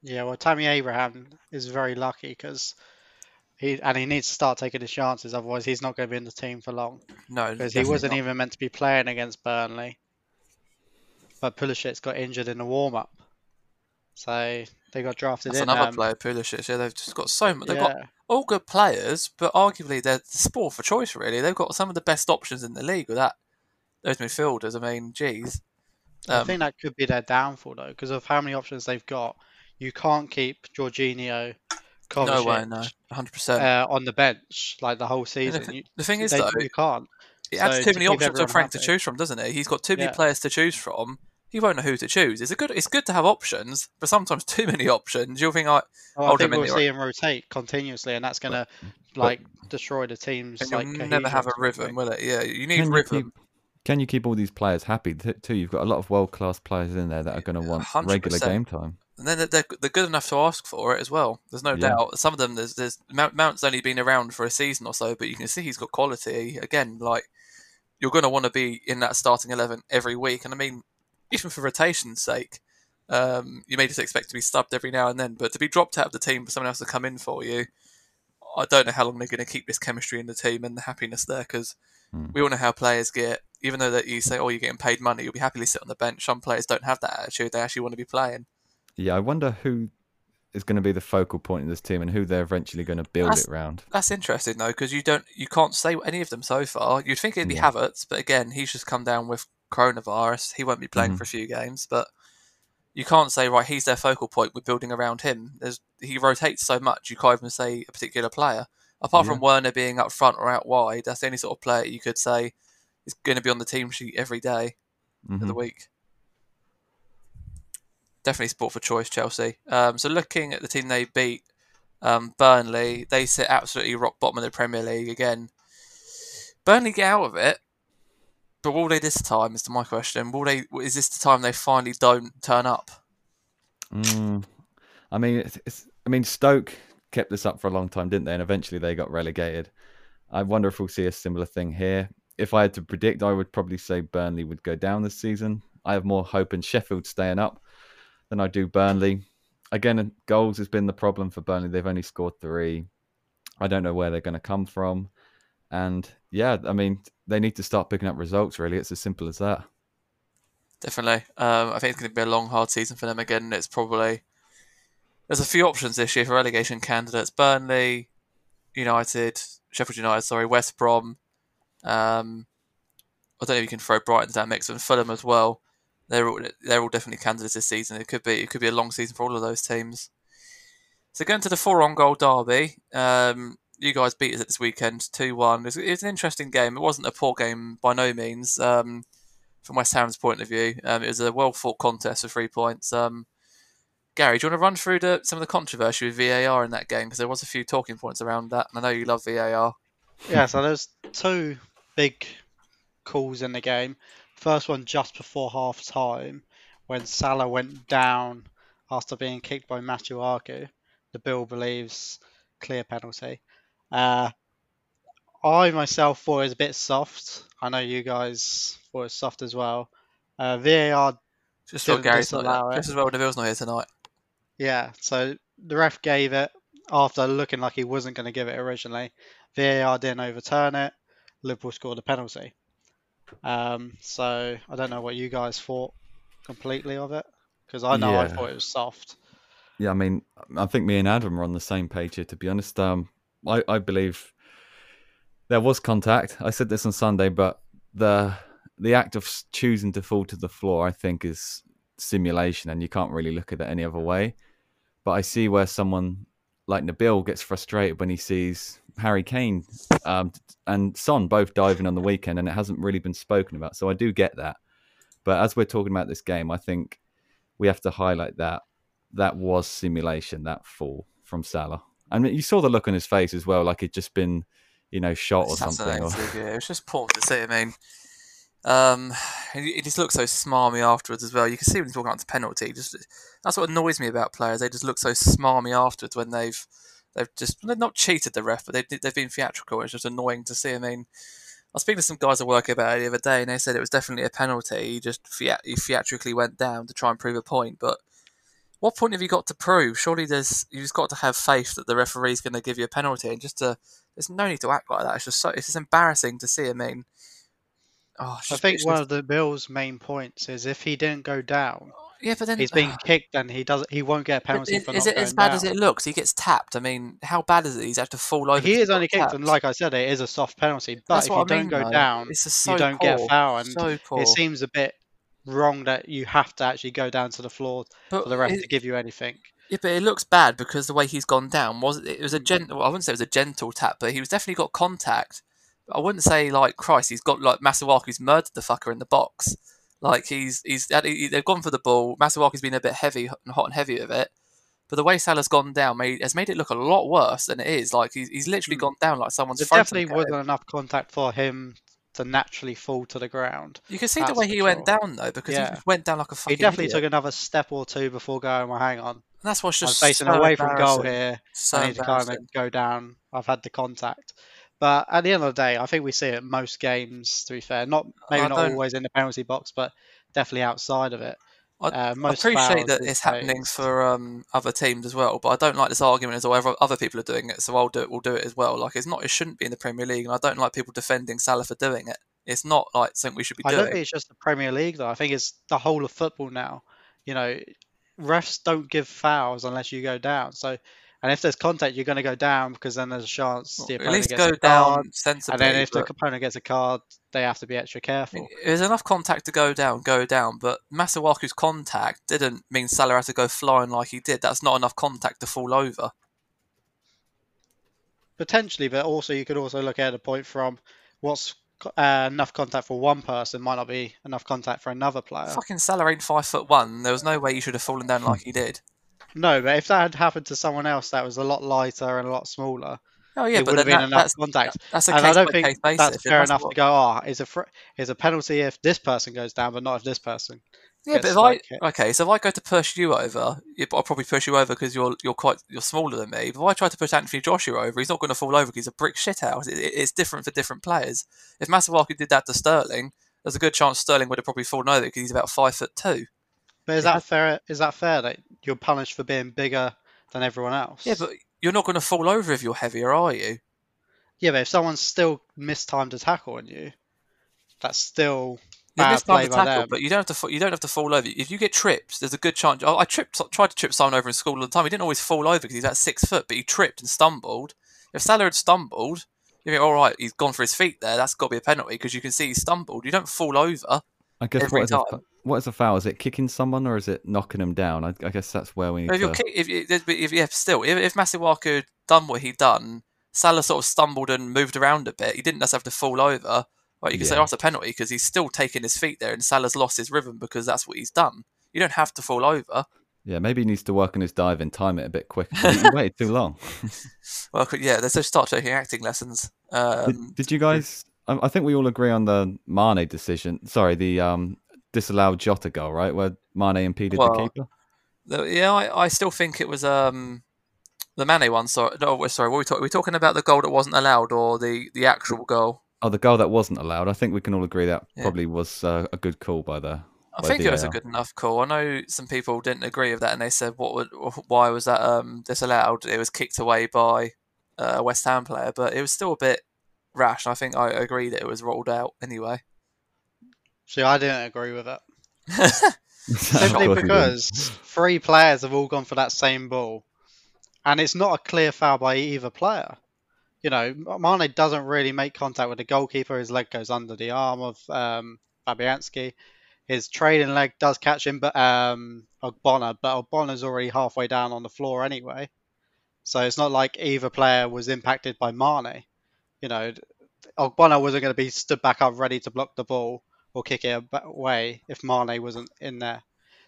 Yeah, well, Tammy Abraham is very lucky because he and he needs to start taking his chances. Otherwise, he's not going to be in the team for long No, because he wasn't not. even meant to be playing against Burnley. But Pulisic got injured in the warm up, so they got drafted That's in. another um, player, Pulisic. Yeah, they've just got so much. They've yeah, got all good players, but arguably they're the sport for choice. Really, they've got some of the best options in the league with that. Those midfielders. I mean, geez. I Um, think that could be their downfall though, because of how many options they've got. You can't keep Jorginho, Kovacic no way, no, hundred percent. uh, on the bench like the whole season. the, You, the thing is, they- though, you can't. it adds so too to many options for everyone Frank to choose from, doesn't it? He's got too many Yeah. players to choose from. He won't know who to choose. It's a good. It's good to have options, but sometimes too many options. You'll think, like, Well, I think we'll see him rotate continuously, and that's going to like destroy the team's and like you'll never have a rhythm, sort will it? Yeah, you need Can you, rhythm. keep, can you keep all these players happy too? You've got a lot of world class players in there that are going to want 100%. regular game time. And then they're, they're good enough to ask for it as well. There's no Yeah. doubt. Some of them, there's there's Mount, Mount's only been around for a season or so, but you can see he's got quality. Again, like you're going to want to be in that starting eleven every week. And I mean, even for rotation's sake, um, you may just expect to be subbed every now and then, but to be dropped out of the team for someone else to come in for you, I don't know how long they're going to keep this chemistry in the team and the happiness there because Hmm. we all know how players get. Even though that you say, "Oh, you're getting paid money," you'll be happily sit on the bench. Some players don't have that attitude; they actually want to be playing. Yeah, I wonder who is going to be the focal point in this team and who they're eventually going to build That's- it around. That's interesting though, because you don't, you can't say any of them so far. You'd think it'd be Yeah. Havertz, but again, he's just come down with coronavirus. He won't be playing Mhm. for a few games, but you can't say right. He's their focal point. We're building around him. There's he rotates so much. You can't even say a particular player. Apart from Werner being up front or out wide, that's the only sort of player you could say is going to be on the team sheet every day of the Mhm. week. Definitely sport for choice, Chelsea. Um, so looking at the team they beat, um, Burnley, they sit absolutely rock bottom of the Premier League again. Burnley get out of it, but will they this time? Is my question. Will they? Is this the time they finally don't turn up? Mm, I mean, it's, I mean, Stoke kept this up for a long time, didn't they? And eventually they got relegated. I wonder if we'll see a similar thing here. if I had to predict, I would probably say Burnley would go down this season. I have more hope in Sheffield staying up than I do Burnley. Again, goals has been the problem for Burnley. They've only scored three. I don't know where they're going to come from. And yeah, I mean, they need to start picking up results, really. It's as simple as that. Definitely. Um, I think it's going to be a long, hard season for them again. It's probably. There's a few options this year for relegation candidates Burnley, United, Sheffield United, sorry, West Brom. Um, I don't know if you can throw Brighton into that mix and Fulham as well. They're all, they're all definitely candidates this season. It could be it could be a long season for all of those teams. So going to the four on goal derby, um, you guys beat us at this weekend two one. It, was an interesting game. It wasn't a poor game by no means. Um, from West Ham's point of view, um, it was a well fought contest for three points. Um, Gary, do you want to run through the, some of the controversy with VAR in that game? Because there was a few talking points around that, and I know you love VAR. Yeah, so there's two big calls in the game. First one just before half time, when Salah went down after being kicked by Masuaku. Nabil believes clear penalty. Uh, I myself thought it was a bit soft. I know you guys thought it was soft as well. Uh, VAR Just so Didn't Gary's not disallow here. it. Just as well Nabil's not here tonight. Yeah, so the ref gave it after looking like he wasn't going to give it originally. VAR didn't overturn it. Liverpool scored a penalty. Um, so I don't know what you guys thought completely of it because I know I thought it was soft. Yeah, I mean, I think me and Adam are on the same page here. To be honest, um, I, I believe there was contact. I said this on Sunday, but the the act of choosing to fall to the floor, I think, is simulation, and you can't really look at it any other way. But I see where someone like Nabil gets frustrated when he sees Harry Kane um, and Son both diving on the weekend, and it hasn't really been spoken about. So I do get that. But as we're talking about this game, I think we have to highlight that that was simulation, that fall from Salah. I mean, you saw the look on his face as well, like he'd just been, you know, shot or something. Or, yeah, it was just poor to see. I mean, um, he, just looked so smarmy afterwards as well. You can see when he's walking out to penalty. Just that's what annoys me about players. They just look so smarmy afterwards when they've they've just they've not cheated the ref, but they've they've been theatrical. It's just annoying to see. I mean. I was speaking to some guys at work about it the other day, and they said it was definitely a penalty. He just he theatrically went down to try and prove a point. But what point have you got to prove? Surely there's you've just got to have faith that the referee's going to give you a penalty, and just to there's no need to act like that. It's just so it's just embarrassing to see. I mean, oh, I think one of Nabil's main points is if he didn't go down, yeah, but then he's being ah. kicked, and he doesn't. He won't get a penalty is, for is it as bad down. as it looks? He gets tapped. I mean, how bad is it? He's had to fall over. He is only kicked, and like I said, it is a soft penalty. But That's if you I don't mean, go though. down, just you don't get a foul, and so poor. it seems a bit wrong that you have to actually go down to the floor but for the ref it- to give you anything. Yeah, but it looks bad because the way he's gone down was it was a gentle. I wouldn't say it was a gentle tap, but he was definitely got contact. I wouldn't say like Christ, he's got like Masuaku's murdered the fucker in the box. Like he's he's they've gone for the ball. Masuaku's been a bit heavy and hot and heavy with it, but the way Salah's gone down made, has made it look a lot worse than it is. Like he's he's literally Mm. gone down like someone's. There definitely at him. wasn't enough contact for him to naturally fall to the ground. You can see the way he went sure. down though, because Yeah. he went down like a fucking. He definitely idiot. took another step or two before going, well, hang on, And that's what's I'm just facing so away from goal here. So I need to kind of go down. I've had the contact. But at the end of the day, I think we see it most games, to be fair. Not Maybe I not always in the penalty box, but definitely outside of it. I- Uh, I appreciate that it's happening days- for um, other teams as well, but I don't like this argument as well. Other- Other people are doing it, so I'll do it. We'll do it as well. Like it's not. It shouldn't be in the Premier League, and I don't like people defending Salah for doing it. It's not like something we should be I don't think it's just the Premier League though. I think it's the whole of football now. You know, refs don't give fouls unless you go down. So, and if there's contact, you're going to go down because then there's a chance the At opponent least gets go a down card. sensibly. And then if the opponent gets a card, they have to be extra careful. there's enough contact to go down, go down. But Masuaku's contact didn't mean Salah had to go flying like he did. That's not enough contact to fall over. Potentially, but also you could also look at a point from what's uh, enough contact for one person might not be enough contact for another player. Fucking Salah ain't five foot one. There was no way he should have fallen down like he did. No, but if that had happened to someone else that was a lot lighter and a lot smaller, Oh yeah, it but would have been that, enough that's contact. that's a and I don't by think case basis. that's fair enough what- to go. Ah, is a fr- is a penalty if this person goes down, but not if this person. Yeah, but if like I hit. okay, so if I go to push you over, I'll probably push you over because you're you're quite you're smaller than me. But if I try to push Anthony Joshua over, he's not going to fall over because he's a brick shithouse. It, it, it's different for different players. If Masuaku did that to Sterling, there's a good chance Sterling would have probably fallen over because he's about five foot two. But is that fair? Is that fair that you're punished for being bigger than everyone else? Yeah, but you're not going to fall over if you're heavier, are you? yeah, but if someone's still mistimed a tackle on you, that's still You bad missed play by tackle, them. but you don't have to. You don't have to fall over. If you get tripped, there's a good chance. I, I tripped, tried to trip Simon over in school all the time. He didn't always fall over because he's at six foot, but he tripped and stumbled. If Salah had stumbled, you think, all right, he's gone for his feet there. That's got to be a penalty because you can see he stumbled. You don't fall over. I guess Every what is, a, time. What is a foul? Is it kicking someone or is it knocking them down? I, I guess that's where we need If to. kick, if, if, if yeah, still, if, if Masuaku had done what he'd done, Salah sort of stumbled and moved around a bit. He didn't necessarily have to fall over. Right, you say Yeah. oh, that's a penalty because he's still taking his feet there, and Salah's lost his rhythm because that's what he's done. You don't have to fall over. Yeah, maybe he needs to work on his dive and time it a bit quicker. He he waited too long. Well, yeah, let's just start taking acting lessons. Um, did, did you guys? I, I think we all agree on the Mane decision. Sorry, the um, disallowed Jota goal, right? Where Mane impeded Well, the keeper. the- yeah, I, I still think it was um, the Mane one. Sorry, no, we're- sorry. What were we, talk- were we talking about the goal that wasn't allowed or the, the actual goal? Oh, the goal that wasn't allowed. I think we can all agree that Yeah. probably was uh, a good call by the. I by think it was a good enough call. I know some people didn't agree with that, and they said, "What? Would, why was that um, disallowed? It was kicked away by uh, a West Ham player, but it was still a bit rash. and I think I agree that it was rolled out anyway. See, I didn't agree with it. Simply course we didn't. because three players have all gone for that same ball, and it's not a clear foul by either player. You know, Mane doesn't really make contact with the goalkeeper. His leg goes under the arm of um, Fabianski. His trailing leg does catch him, but um, Ogbonna, but Ogbonna's already halfway down on the floor anyway. So it's not like either player was impacted by Mane. You know, Ogbonna wasn't going to be stood back up ready to block the ball or kick it away if Mane wasn't in there.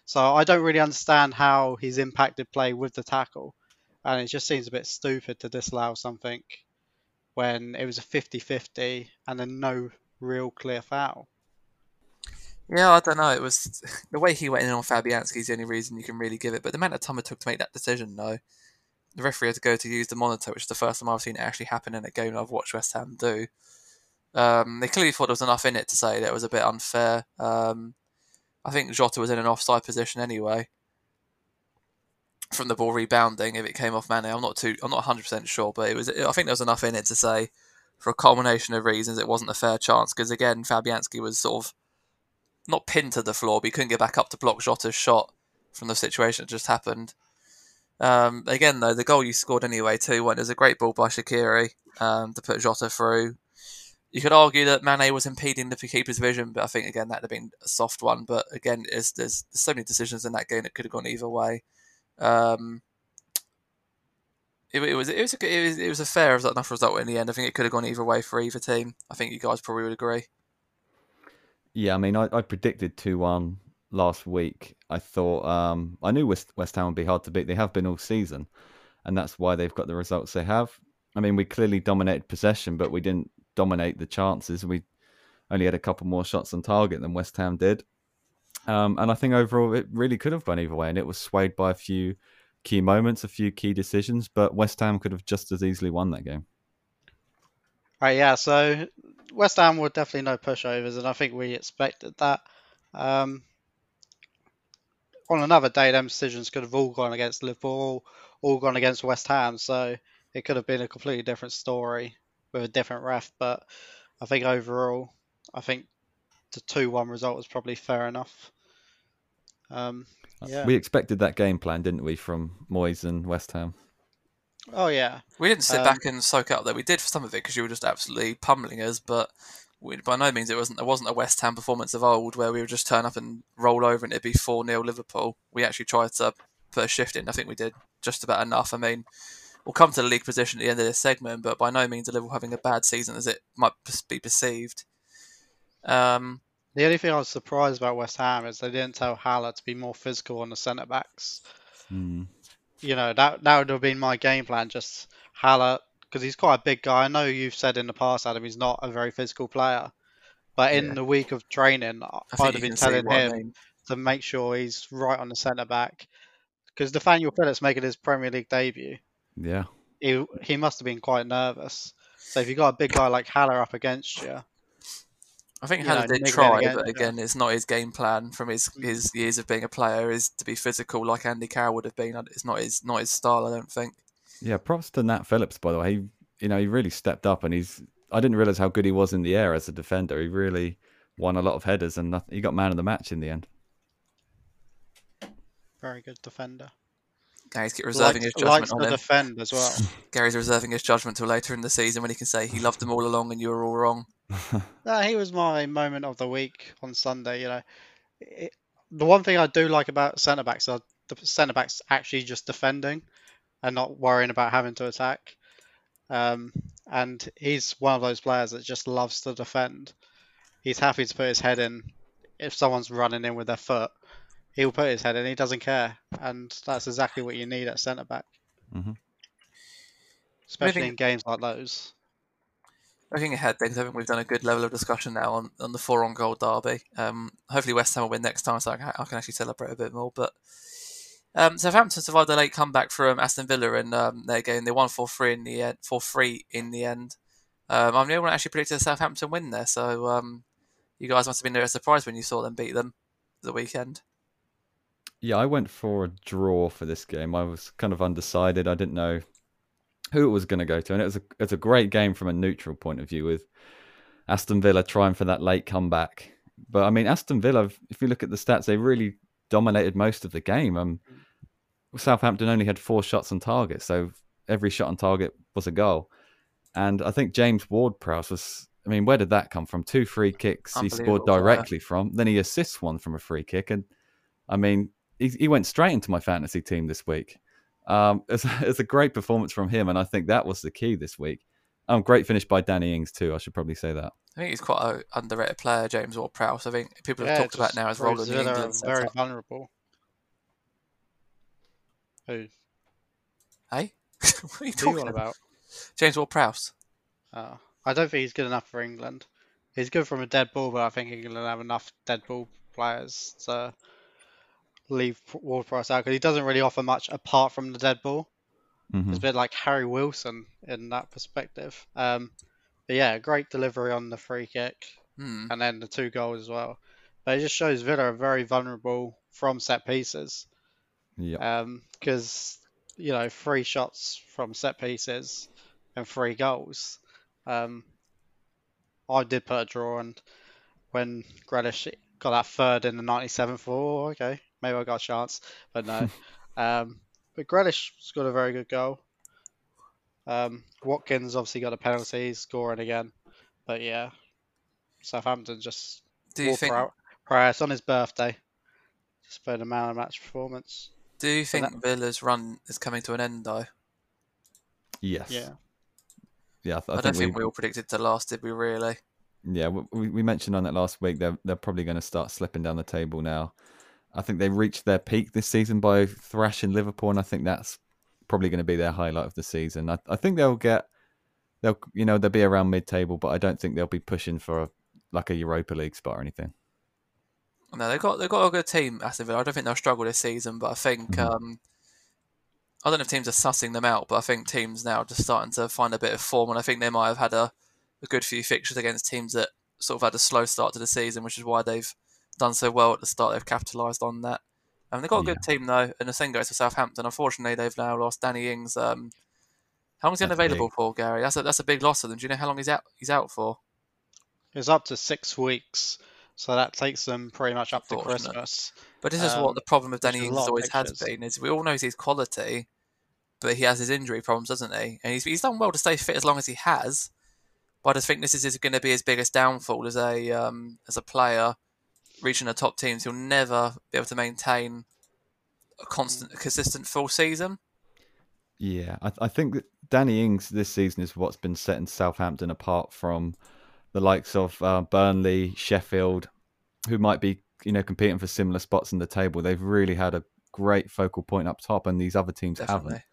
So I don't really understand how he's impacted play with the tackle, and it just seems a bit stupid to disallow something when it was a 50-50 and then no real clear foul. Yeah, I don't know. It was the way he went in on Fabianski is the only reason you can really give it. But the amount of time it took to make that decision, though, the referee had to go to use the monitor, which is the first time I've seen it actually happen in a game I've watched West Ham do. Um, they clearly thought there was enough in it to say that it was a bit unfair. Um, I think Jota was in an offside position anyway from the ball rebounding. If it came off Mane, I'm not too, I'm not 100 percent sure, but it was. I think there was enough in it to say, for a culmination of reasons, it wasn't a fair chance. Because again, Fabianski was sort of not pinned to the floor, but he couldn't get back up to block Jota's shot from the situation that just happened. Um, again, though, the goal you scored anyway, 2 1, it was a great ball by Shaqiri um, to put Jota through. You could argue that Mane was impeding the keeper's vision, but I think, again, that would have been a soft one. But again, there's, there's so many decisions in that game that could have gone either way. Um, it, it was it was, a, it was it was a fair enough result in the end. I think it could have gone either way for either team. I think you guys probably would agree. Yeah, I mean, I, I predicted 2 1 last week. I thought, um, I knew West, West Ham would be hard to beat. They have been all season, and that's why they've got the results they have. I mean, we clearly dominated possession, but we didn't dominate the chances. We only had a couple more shots on target than West Ham did. Um, and I think overall it really could have gone either way, and it was swayed by a few key moments, a few key decisions, but West Ham could have just as easily won that game. Right, yeah. So West Ham were definitely no pushovers, and I think we expected that. Um, on another day, them decisions could have all gone against Liverpool, all gone against West Ham. So it could have been a completely different story with a different ref. But I think overall, I think the two-one result was probably fair enough. Um, yeah. We expected that game plan, didn't we, from Moyes and West Ham? Oh yeah. We didn't sit Um, back and soak up that. We did for some of it because you were just absolutely pummeling us, but we, by no means it wasn't. There wasn't a West Ham performance of old where we would just turn up and roll over and it'd be four 0 Liverpool. We actually tried to put a shift in. I think we did just about enough. I mean, we'll come to the league position at the end of this segment, but by no means are Liverpool having a bad season as it might be perceived. Um, The only thing I was surprised about West Ham is they didn't tell Haller to be more physical on the centre backs. Hmm. you know that that would have been my game plan. Just Haller because he's quite a big guy. I know you've said in the past, Adam, he's not a very physical player, but in Yeah. the week of training, I- I I'd have been telling what I him mean. to make sure he's right on the centre back because Nathaniel Phillips making his Premier League debut, Yeah. he he must have been quite nervous. So if you got a big guy like Haller up against you, I think Haller did try, against but it. again, it's not his game plan from his, Mm. his years of being a player. Is to be physical like Andy Carroll would have been. It's not his not his style. I don't think. Yeah, props to Nat Phillips, by the way. He, you know, he really stepped up, and he's. I didn't realize how good he was in the air as a defender. He really won a lot of headers, and noth- he got man of the match in the end. very good defender. Gary's reserving likes, his judgment likes on to him. defend as well. Gary's reserving his judgment till later in the season when he can say he loved them all along and you were all wrong. No, he was my moment of the week on Sunday. You know, it, the one thing I do like about centre backs are the centre backs actually just defending and not worrying about having to attack. Um, and he's one of those players that just loves to defend. He's happy to put his head in if someone's running in with their foot. He'll put his head in. He doesn't care, and that's exactly what you need at centre back, Mhm. especially think- in games like those. Looking ahead, then, 'cause I think we've done a good level of discussion now on, on the four on goal derby. Um, hopefully, West Ham will win next time, so I can, I can actually celebrate a bit more. But um, Southampton survived a late comeback from Aston Villa in um, their game. They won four three in the end. Four three in the end. Um, I'm the only one actually predicted a Southampton win there, so um, you guys must have been very surprised when you saw them beat them the weekend. Yeah, I went for a draw for this game. I was kind of undecided. I didn't know who it was going to go to, and it was a it's a great game from a neutral point of view with Aston Villa trying for that late comeback. But I mean, Aston Villa, if you look at the stats, they really dominated most of the game. Um, Southampton only had four shots on target, so every shot on target was a goal. And I think James Ward-Prowse was. I mean, where did that come from? Two free kicks he scored player. directly from. Then he assists one from a free kick, and I mean, he, he went straight into my fantasy team this week. Um, it's, it's a great performance from him, and I think that was the key this week. Um, great finish by Danny Ings too. I should probably say that. I think he's quite an underrated player, James Ward-Prowse. I think people have Yeah, talked about now as proves role in the England very setup. vulnerable. Who? Hey, what are you Who you talking on about? about? James Ward-Prowse. Uh, I don't think he's good enough for England. He's good from a dead ball, but I think England have enough dead ball players to leave Ward Prowse out because he doesn't really offer much apart from the dead ball. Mhm. It's a bit like Harry Wilson in that perspective. Um, but yeah, great delivery on the free kick Hmm. and then the two goals as well. But it just shows Villa are very vulnerable from set pieces. Yeah, because you know three shots from set pieces and three goals. Um, I did put a draw, and when Grealish got that third in the 97th, oh, okay, maybe I got a chance, but no. um, but Grealish scored a very good goal. Um, Watkins obviously got a penalty, scoring again, but yeah, Southampton just Do you think? proud- Prowse on his birthday, just played a man of match performance. Do you So think Villa's run is coming to an end though? yes, Yeah. yeah. I, th- I, I don't think, think we, we all predicted to last, did we? Really? yeah, we, we mentioned on it last week. They're they're probably going to start slipping down the table now. I think they reached their peak this season by thrashing Liverpool, and I think that's probably going to be their highlight of the season. I, I think they'll get they'll you know they'll be around mid-table, but I don't think they'll be pushing for a, like a Europa League spot or anything. No, they've got they've got a good team, Aston Villa. I don't think they'll struggle this season, but I think Mhm. um, I don't know if teams are sussing them out, but I think teams now are just starting to find a bit of form, and I think they might have had a, a good few fixtures against teams that sort of had a slow start to the season, which is why they've done so well at the start. They've capitalised on that. And they've got a good team though, and the same goes for Southampton. Unfortunately, they've now lost Danny Ings. Um, how long is he That's unavailable for, Gary? That's a that's a big loss for them. Do you know how long he's out? He's out for? It's up to six weeks, so that takes them pretty much up to Christmas. But this is Um, what the problem with Danny is Ings always has been. Is we all know he's quality, but he has his injury problems, doesn't he? And he's he's done well to stay fit as long as he has. But I just think this is going to be his biggest downfall as a um, as a player reaching the top teams. He'll never be able to maintain a constant, consistent full season. Yeah, I, I think that Danny Ings this season is what's been setting Southampton apart from the likes of uh, Burnley, Sheffield, who might be you know competing for similar spots in the table. They've really had a great focal point up top, and these other teams Definitely. haven't.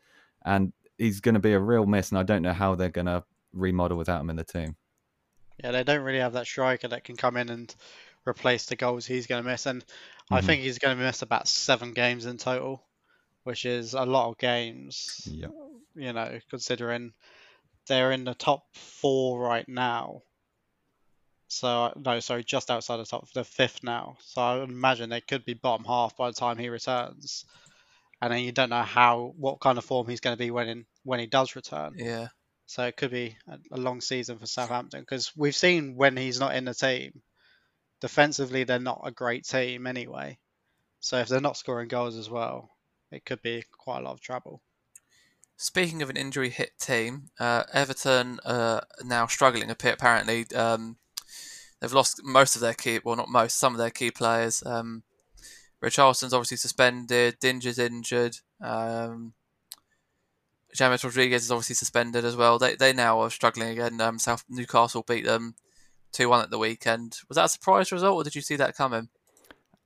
And he's going to be a real miss, and I don't know how they're going to remodel without him in the team. Yeah, they don't really have that striker that can come in and replace the goals he's going to miss. And I Mhm. think he's going to miss about seven games in total, which is a lot of games. Yep. You know, considering they're in the top four right now. So no, sorry, just outside the top, the fifth now. So I imagine they could be bottom half by the time he returns, and then you don't know how what kind of form he's going to be when in, when he does return. Yeah. So it could be a, a long season for Southampton because we've seen when he's not in the team, defensively they're not a great team anyway. So if they're not scoring goals as well, it could be quite a lot of trouble. Speaking of an injury hit team, uh, Everton are now struggling a bit. Apparently, um, they've lost most of their key, well, not most, some of their key players. Um, Richarlison's obviously suspended. Digne's injured. Um, James Rodriguez is obviously suspended as well. They they now are struggling again. Um, South Newcastle beat them two one at the weekend. Was that a surprise result, or did you see that coming?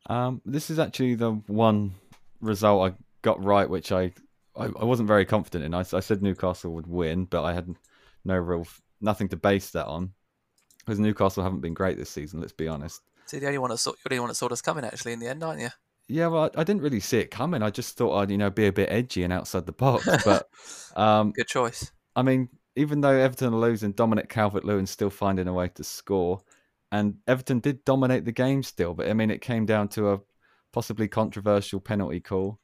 Um, this is actually the one result I got right, which I I, I wasn't very confident in. I, I, said Newcastle would win, but I had no real nothing to base that on because Newcastle haven't been great this season. Let's be honest. See, the only one that saw, you're the only one that saw us coming actually in the end, aren't you? Yeah, well, I, I didn't really see it coming. I just thought I'd you know be a bit edgy and outside the box, but um, Good choice. I mean, even though Everton are losing, Dominic Calvert-Lewin's still finding a way to score, and Everton did dominate the game still. But I mean, it came down to a possibly controversial penalty call,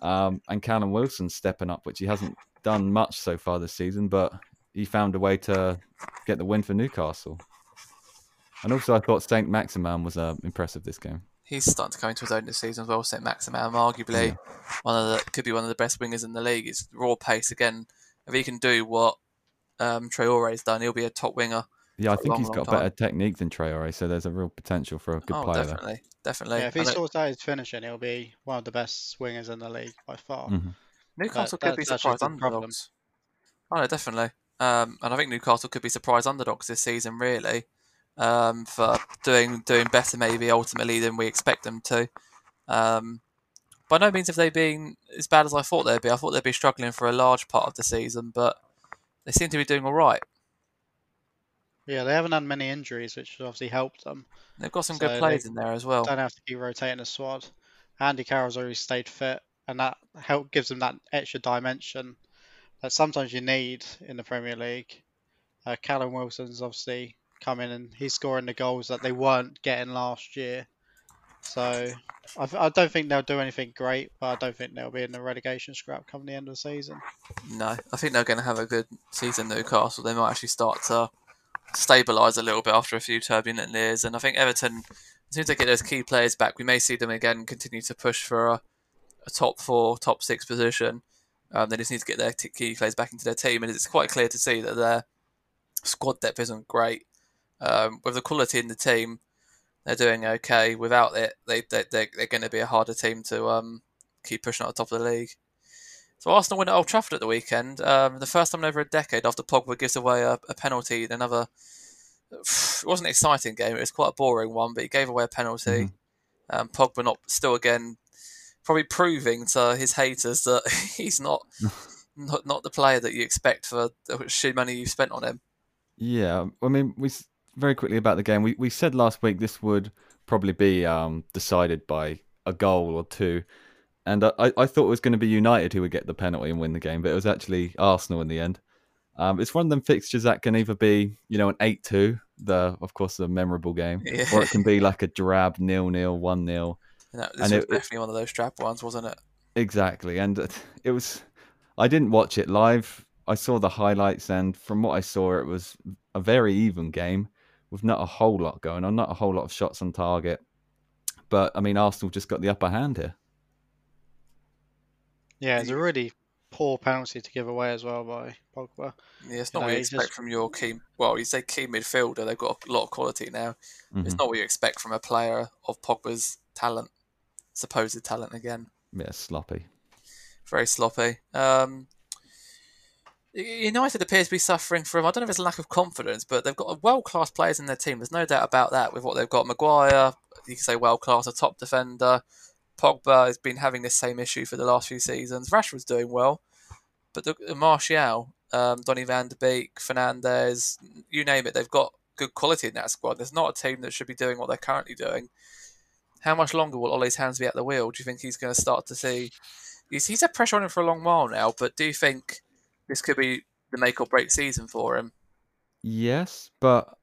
um, and Callum Wilson stepping up, which he hasn't done much so far this season, but he found a way to get the win for Newcastle. And also, I thought Saint Maximin was uh, impressive this game. He's starting to come into his own this season as well. Saint Maximin, arguably Yeah. one of the could be one of the best wingers in the league. It's raw pace again. If he can do what um, Traore's done, he'll be a top winger. Yeah, I think long, he's long got time. better technique than Traore, so there's a real potential for a good oh, player there. definitely, definitely. yeah, if he And it- sorts out his finishing, he'll be one of the best swingers in the league by far. Mhm. Newcastle that- could be that's actually surprise underdogs. Oh no, definitely. Um, and I think Newcastle could be surprise underdogs this season, really, um, for doing doing better maybe ultimately than we expect them to. Um, by no means have they been as bad as I thought they'd be. I thought they'd be struggling for a large part of the season, but they seem to be doing all right. Yeah, they haven't had many injuries, which has obviously helped them. They've got some So good players in there as well. Don't have to keep rotating the squad. Andy Carroll's already stayed fit, and that help gives them that extra dimension that sometimes you need in the Premier League. Uh, Callum Wilson's obviously come in and he's scoring the goals that they weren't getting last year. So I, I don't think they'll do anything great, but I don't think they'll be in the relegation scrap come the end of the season. No, I think they're going to have a good season. Newcastle. They might actually start to stabilise a little bit after a few turbulent years, and I think Everton, as soon as they get those key players back, we may see them again continue to push for a, a top four, top six position. Um, they just need to get their t- key players back into their team, and it's quite clear to see that their squad depth isn't great. Um, with the quality in the team, they're doing okay. Without it, they, they, they, they're going to be a harder team to um, keep pushing at the top of the league. So Arsenal win at Old Trafford at the weekend. Um, the first time in over a decade after Pogba gives away a, a penalty in another. It wasn't an exciting game. It was quite a boring one, but he gave away a penalty. Um, Pogba not still again, probably proving to his haters that he's not not not the player that you expect for the shit money you've spent on him. Yeah, I mean, we very quickly about the game. We we said last week this would probably be um, decided by a goal or two, and I, I thought it was going to be United who would get the penalty and win the game, but it was actually Arsenal in the end. Um, it's one of them fixtures that can either be you know an eight-two, the of course a memorable game, Yeah. or it can be like a drab nil-nil, one-nil. And that, this And was it- definitely one of those trap ones, wasn't it? Exactly, and it was. I didn't watch it live. I saw the highlights, and from what I saw, it was a very even game with not a whole lot going on, not a whole lot of shots on target. But I mean, Arsenal just got the upper hand here. Yeah, it's a really poor penalty to give away as well by Pogba. Yeah, it's You not know, what you expect just- from your key. Well, you say key midfielder; they've got a lot of quality now. It's Mhm. not what you expect from a player of Pogba's talent, supposed talent again. Yeah, sloppy. Very sloppy. Um, United appears to be suffering from I don't know if it's a lack of confidence, but they've got world class players in their team. There's no doubt about that. With what they've got, Maguire, you can say world class, a top defender. Pogba has been having this same issue for the last few seasons. Rashford's doing well, but the, Martial, um, Donny Van de Beek, Fernandes, you name it, they've got good quality in that squad. There's not a team that should be doing what they're currently doing. how much longer will Ollie's hands be at the wheel? Do you think he's going to start to see? He's, he's had pressure on him for a long while now, but do you think this could be the make or break season for him? Yes, but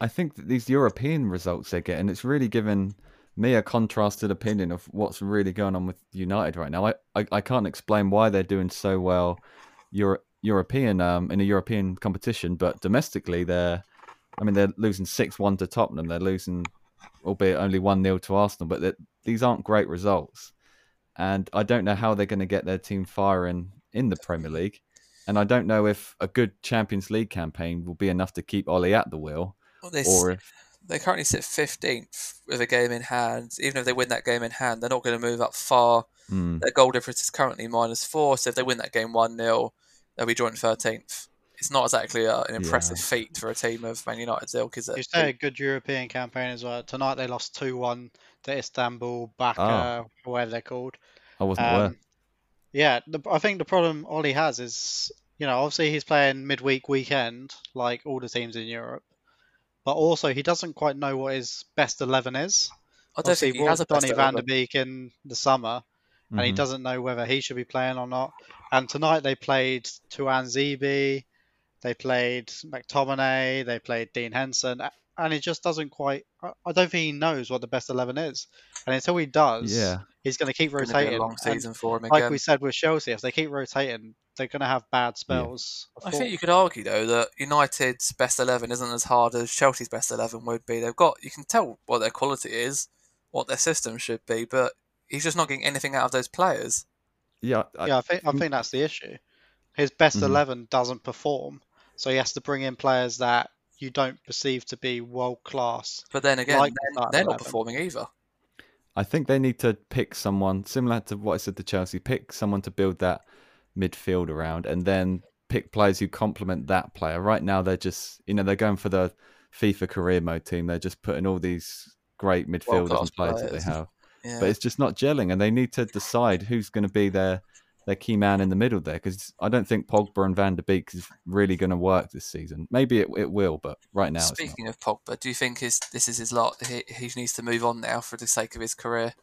I think that these European results they're getting, it's really given me a contrasted opinion of what's really going on with United right now. I, I, I can't explain why they're doing so well Euro, European um in a European competition, but domestically they're I mean they're losing six one to Tottenham, they're losing albeit only one 0 to Arsenal, but these aren't great results. And I don't know how they're going to get their team firing in the Premier League. And I don't know if a good Champions League campaign will be enough to keep Ollie at the wheel. Well, they, or if they currently sit 15th with a game in hand. Even if they win that game in hand, they're not going to move up far. Hmm. Their goal difference is currently minus four. So if they win that game 1 0, they'll be joint 13th. It's not exactly a, an impressive Yeah. feat for a team of Man United's ilk, is it? You say a good European campaign as well. Tonight they lost 2 1 to Istanbul, Baka, Oh. whatever they're called. I wasn't aware. Yeah, the, I think the problem Ollie has is, you know, obviously he's playing midweek weekend like all the teams in Europe, but also he doesn't quite know what his best 11 is. I don't Obviously, think he has a best Donny van 11. der Beek in the summer, and he Mhm. doesn't know whether he should be playing or not. And tonight they played Tuanzebe, they played McTominay, they played Dean Henderson, a- and he just doesn't quite. I I don't think he knows what the best 11 is. And until he does, Yeah. he's going to keep Gonna be rotating. a long and season for him like again. we said with Chelsea, if they keep rotating, they're going to have bad spells. of I think you could argue though that United's best eleven isn't as hard as Chelsea's best eleven would be. They've got you can tell what their quality is, what their system should be, but he's just not getting anything out of those players. Yeah, I, yeah, I think I think- think that's the issue. His best Mhm. 11 doesn't perform, so he has to bring in players that you don't perceive to be world class. But then again, Like they're, they're not 11. performing either. I think they need to pick someone similar to what I said to Chelsea. Pick someone to build that midfield around, and then pick players who complement that player. Right now, they're just you know they're going for the FIFA career mode team. They're just putting all these great midfielders World-class and players that they have, Yeah. but it's just not gelling, and they need to decide who's going to be their their key man in the middle there. Because I don't think Pogba and Van der Beek is really going to work this season. Maybe it, it will, but right now. Speaking of Pogba, do you think his, this is his lot? He, he needs to move on now for the sake of his career.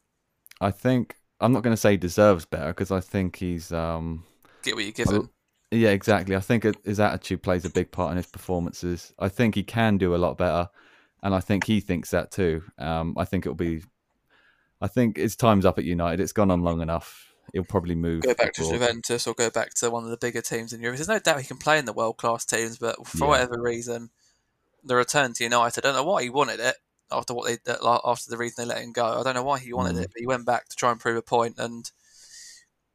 I think I'm not going to say deserves better because I think he's um Get what you're given. Yeah, exactly. I think it- his attitude plays a big part in his performances. I think he can do a lot better, and I think he thinks that too. Um, I think it'll be. I think his time's up at United. It's gone on long enough. He'll probably move. go back to. Juventus or go back to one of the bigger teams in Europe. There's no doubt he can play in the world class teams, but for Yeah. whatever reason, the return to United, I don't know why he wanted it after what they after the reason they let him go. I don't know why he wanted Mm. it, but he went back to try and prove a point and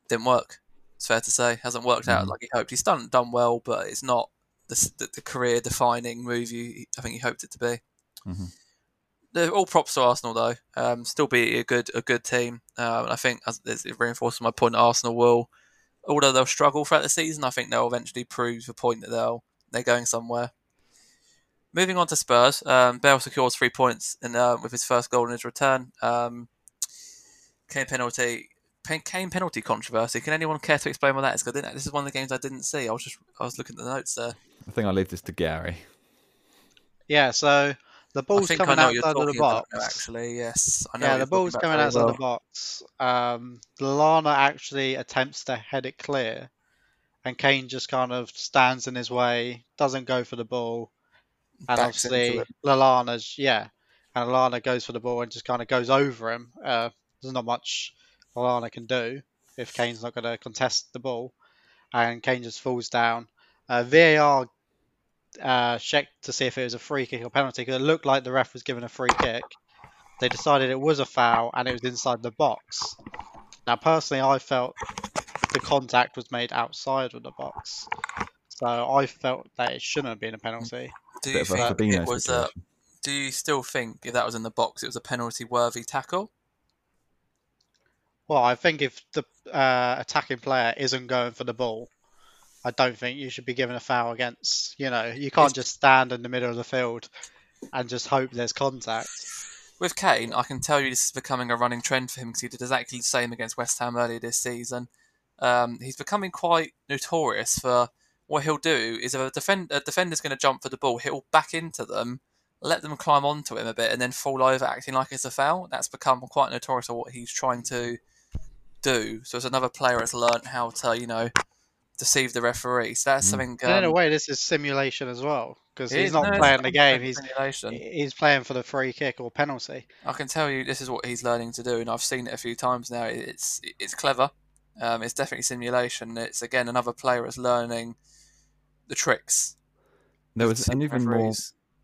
didn't work. It's fair to say, hasn't worked out Mm. like he hoped. He's done done well, but it's not the, the, the career defining move you I think he hoped it to be. Mhm. They're all props to Arsenal though. Um, still be a good a good team. Um, and I think as, as it reinforces my point. Arsenal will, although they'll struggle throughout the season, I think they'll eventually prove the point that they'll they're going somewhere. Moving on to Spurs, um, Bale secures three points in, uh, with his first goal in his return. Um, Kane penalty, Pen- Kane penalty controversy. Can anyone care to explain what that is? 'Cause I didn't, this is one of the games I didn't see. I was just I was looking at the notes there. I think I'll leave this to Gary. Yeah, so the ball's coming outside of the talking about box. actually. Yes, I know. yeah, the ball's coming outside very the box. Um, Lallana actually attempts to head it clear, and Kane just kind of stands in his way, doesn't go for the ball, and Backs obviously it. Lallana's yeah, and Lallana goes for the ball and just kind of goes over him. Uh, there's not much Lallana can do if Kane's not going to contest the ball, and Kane just falls down. Uh, VAR uh, checked to see if it was a free kick or penalty because it looked like the ref was given a free kick. They decided it was a foul and it was inside the box. Now, personally, I felt the contact was made outside of the box, so I felt that it shouldn't have been a penalty. Do you of a think it was a? Do you still think if that was in the box, it was a penalty-worthy tackle? Well, I think if the uh, attacking player isn't going for the ball, I don't think you should be given a foul against. You know, you can't just stand in the middle of the field and just hope there's contact. With Kane, I can tell you this is becoming a running trend for him because he did exactly the same against West Ham earlier this season. Um, he's becoming quite notorious for what he'll do is if a, defend, a defender's going to jump for the ball, he'll back into them let them climb onto him a bit and then fall over acting like it's a foul. That's become quite notorious of what he's trying to do. So it's another player that's learned how to, you know, deceive the referee. So that's Mm. something. And in a um, way, this is simulation as well because he's is- not no, playing the game. He's simulation. he's playing for the free kick or penalty. I can tell you this is what he's learning to do, and I've seen it a few times now. It's it's clever. Um, it's definitely simulation. It's again another player is learning the tricks. There was an deceiving even more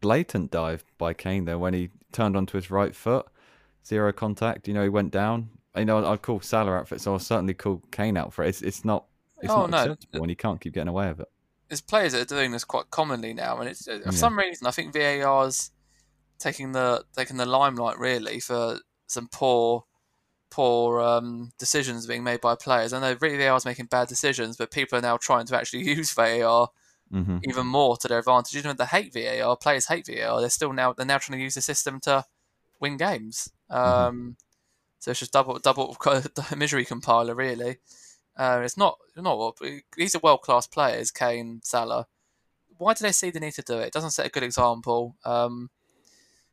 blatant dive by Kane there when he turned onto his right foot, zero contact. You know, he went down. You know, I'd call Salah out for it, so I'll certainly call Kane out for it. It's, it's not, it's Oh, not no. acceptable, and you can't keep getting away with it. There's players that are doing this quite commonly now, and it's uh, for Yeah. some reason I think VAR's taking the taking the limelight really for some poor poor um, decisions being made by players. I know VAR's making bad decisions, but people are now trying to actually use VAR hmm even more to their advantage. Even though they hate VAR, players hate VAR. They're still now they're now trying to use the system to win games. Um, So it's just double double misery compiler really. Uh, it's not not these are world class players, Kane, Salah. Why do they see the need to do it? It doesn't set a good example. Um,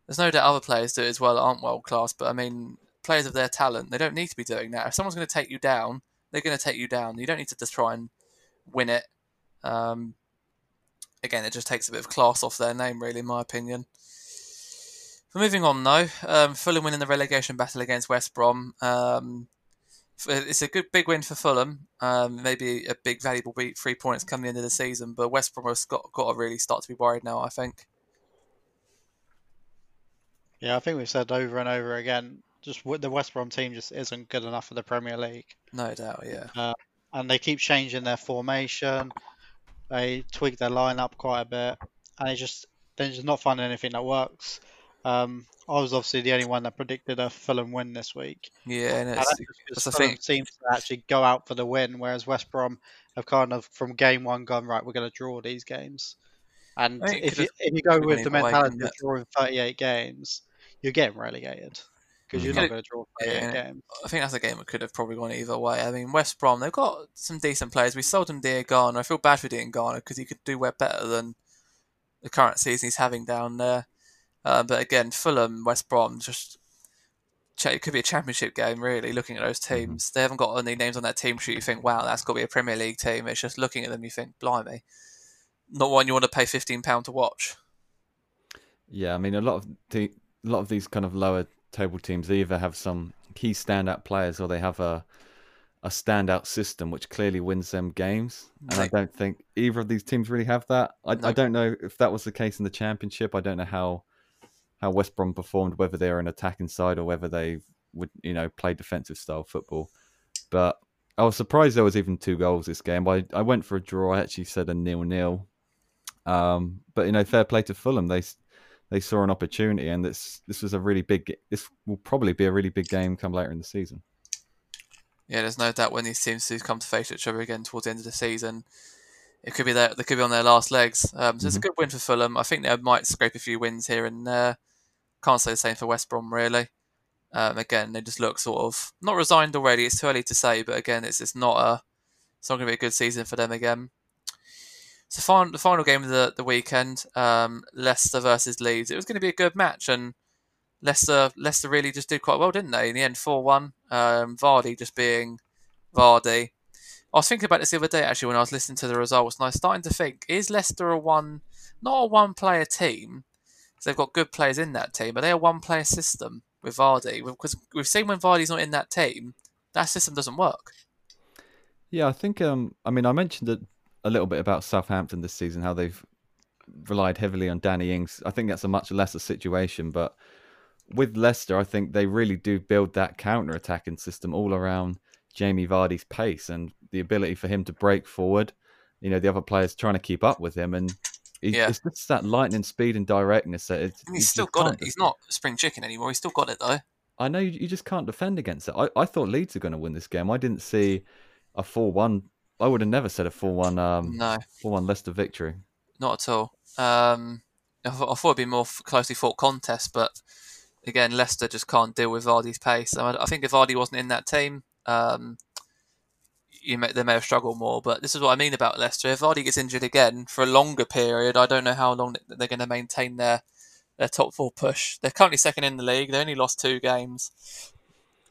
there's no doubt other players do it as well aren't world class, but I mean players of their talent, they don't need to be doing that. If someone's going to take you down, they're going to take you down. You don't need to just try and win it. Um, again, it just takes a bit of class off their name, really, in my opinion. But moving on, though, um, Fulham winning the relegation battle against West Brom. Um, it's a good big win for Fulham. Um, maybe a big valuable beat, three points come the end of the season. But West Brom has got, got to really start to be worried now. I think. Yeah, I think we've said over and over again. Just the West Brom team just isn't good enough for the Premier League, No doubt, yeah. and they keep changing their formation. They tweak their lineup quite a bit, and it's just they're just not finding anything that works. Um, I was obviously the only one that predicted a Fulham win this week. Yeah, and And it's, that's that's the Fulham seems to actually go out for the win, whereas West Brom have kind of from game one gone right. We're going to draw these games, and I think it if you if you go with the mentality of drawing 38 games, you're getting relegated because you're Mhm. not going to draw 38 and- games. I think that's a game that could have probably gone either way. I mean, West Brom, they've got some decent players. We sold them Diangana. I feel bad for Diangana because he could do way better than the current season he's having down there. Uh, but again, Fulham, West Brom, just it could be a championship game, really, looking at those teams. They haven't got any names on that team sheet you think, wow, that's got to be a Premier League team. It's just looking at them, you think, blimey. Not one you want to pay £15 to watch. Yeah, I mean, a lot of te- a lot of these kind of lower table teams they either have some key standout players or they have a a standout system which clearly wins them games. And I don't think either of these teams really have that. I, No. I don't know if that was the case in the championship. I don't know how how West Brom performed, whether they're an attacking side or whether they would, you know, play defensive style football. But I was surprised there was even two goals this game. I, I went for a draw. I actually said a nil nil. Um, but you know, fair play to Fulham. They they saw an opportunity, and this this was a really big. This will probably be a really big game come later in the season. Yeah, there's no doubt when these teams do come to face each other again towards the end of the season, it could be that they could be on their last legs. Um, so it's a Mhm. good win for Fulham. I think they might scrape a few wins here and there. Can't say the same for West Brom really. Um, again, they just look sort of not resigned already. It's too early to say, but again, it's it's not a it's not going to be a good season for them again. So final, the final game of the, the weekend, um, Leicester versus Leeds. It was going to be a good match, and Leicester Leicester really just did quite well, didn't they? In the end, four one. Um, Vardy just being Vardy. I was thinking about this the other day actually when I was listening to the results, and I was starting to think: Is Leicester a one, not a one-player team? They've got good players in that team, but they a one-player system with Vardy. Because we've seen when Vardy's not in that team, that system doesn't work. Yeah, I think. Um, I mean, I mentioned a little bit about Southampton this season, how they've relied heavily on Danny Ings. I think that's a much lesser situation, but with Leicester, I think they really do build that counter-attacking system all around Jamie Vardy's pace and the ability for him to break forward. You know, the other players trying to keep up with him, and he, Yeah. it's just that lightning speed and directness that it's, And you he's still got it. He's not spring chicken anymore. He's still got it though. I know you, you just can't defend against it. I, I thought Leeds are going to win this game. I didn't see a four-one. I would have never said a four-one. Um, No, four-one Leicester victory. not at all. Um, I, thought, I thought it'd be more f- closely fought contest, but again, Leicester just can't deal with Vardy's pace. I, I think if Vardy wasn't in that team, um, you may, they may have struggled more. But this is what I mean about Leicester. If Vardy gets injured again for a longer period, I don't know how long they're going to maintain their their top four push. They're currently second in the league. They only lost two games.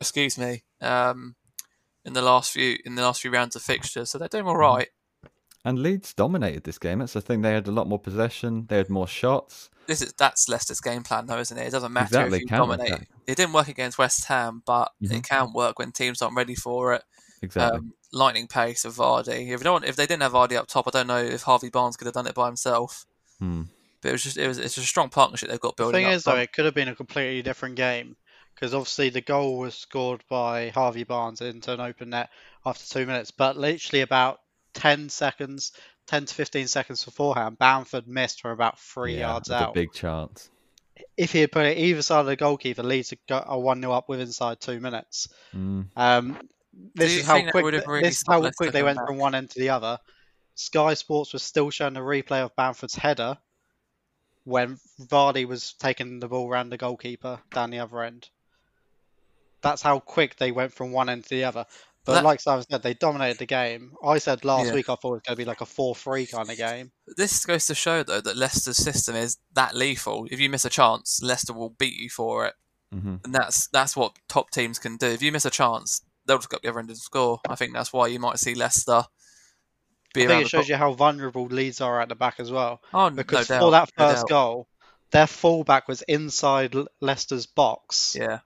Excuse me. Um, in the last few in the last few rounds of fixtures, so they're doing all Mm-hmm. And Leeds dominated this game. That's the thing. They had a lot more possession. They had more shots. This is that's Leicester's game plan, though, isn't it? It doesn't matter Exactly, if you dominate. It didn't work against West Ham, but Mhm. it can work when teams aren't ready for it. Exactly. Um, lightning pace of Vardy. If no one, if they didn't have Vardy up top, I don't know if Harvey Barnes could have done it by himself. Hmm. But it was just it was it's a strong partnership they've got The building thing up. is, though, it could have been a completely different game because obviously the goal was scored by Harvey Barnes into an open net after two minutes, but literally about 10 seconds, 10 to 15 seconds beforehand, Bamford missed from about three Yeah, yards with a out. big chance. If he had put it either side of the goalkeeper, Leeds would go a 1 0 up with inside two minutes. Mm. Um, this is how quick would have th- really this is how quick they went back? from one end to the other. Sky Sports was still showing the replay of Bamford's header when Vardy was taking the ball around the goalkeeper down the other end. That's how quick they went from one end to the other. But That- like Simon said, they dominated the game. I said last Yeah. week I thought it was going to be like a 4-3 kind of game. This goes to show though that Leicester's system is that lethal. If you miss a chance, Leicester will beat you for it, hmm and that's that's what top teams can do. If you miss a chance, they'll just go up the other end and score. I think that's why you might see Leicester be I think it shows top. you how vulnerable Leeds are at the back as well. Oh, Because no doubt, for that first doubt. goal, their fullback was inside Leicester's box. yeah,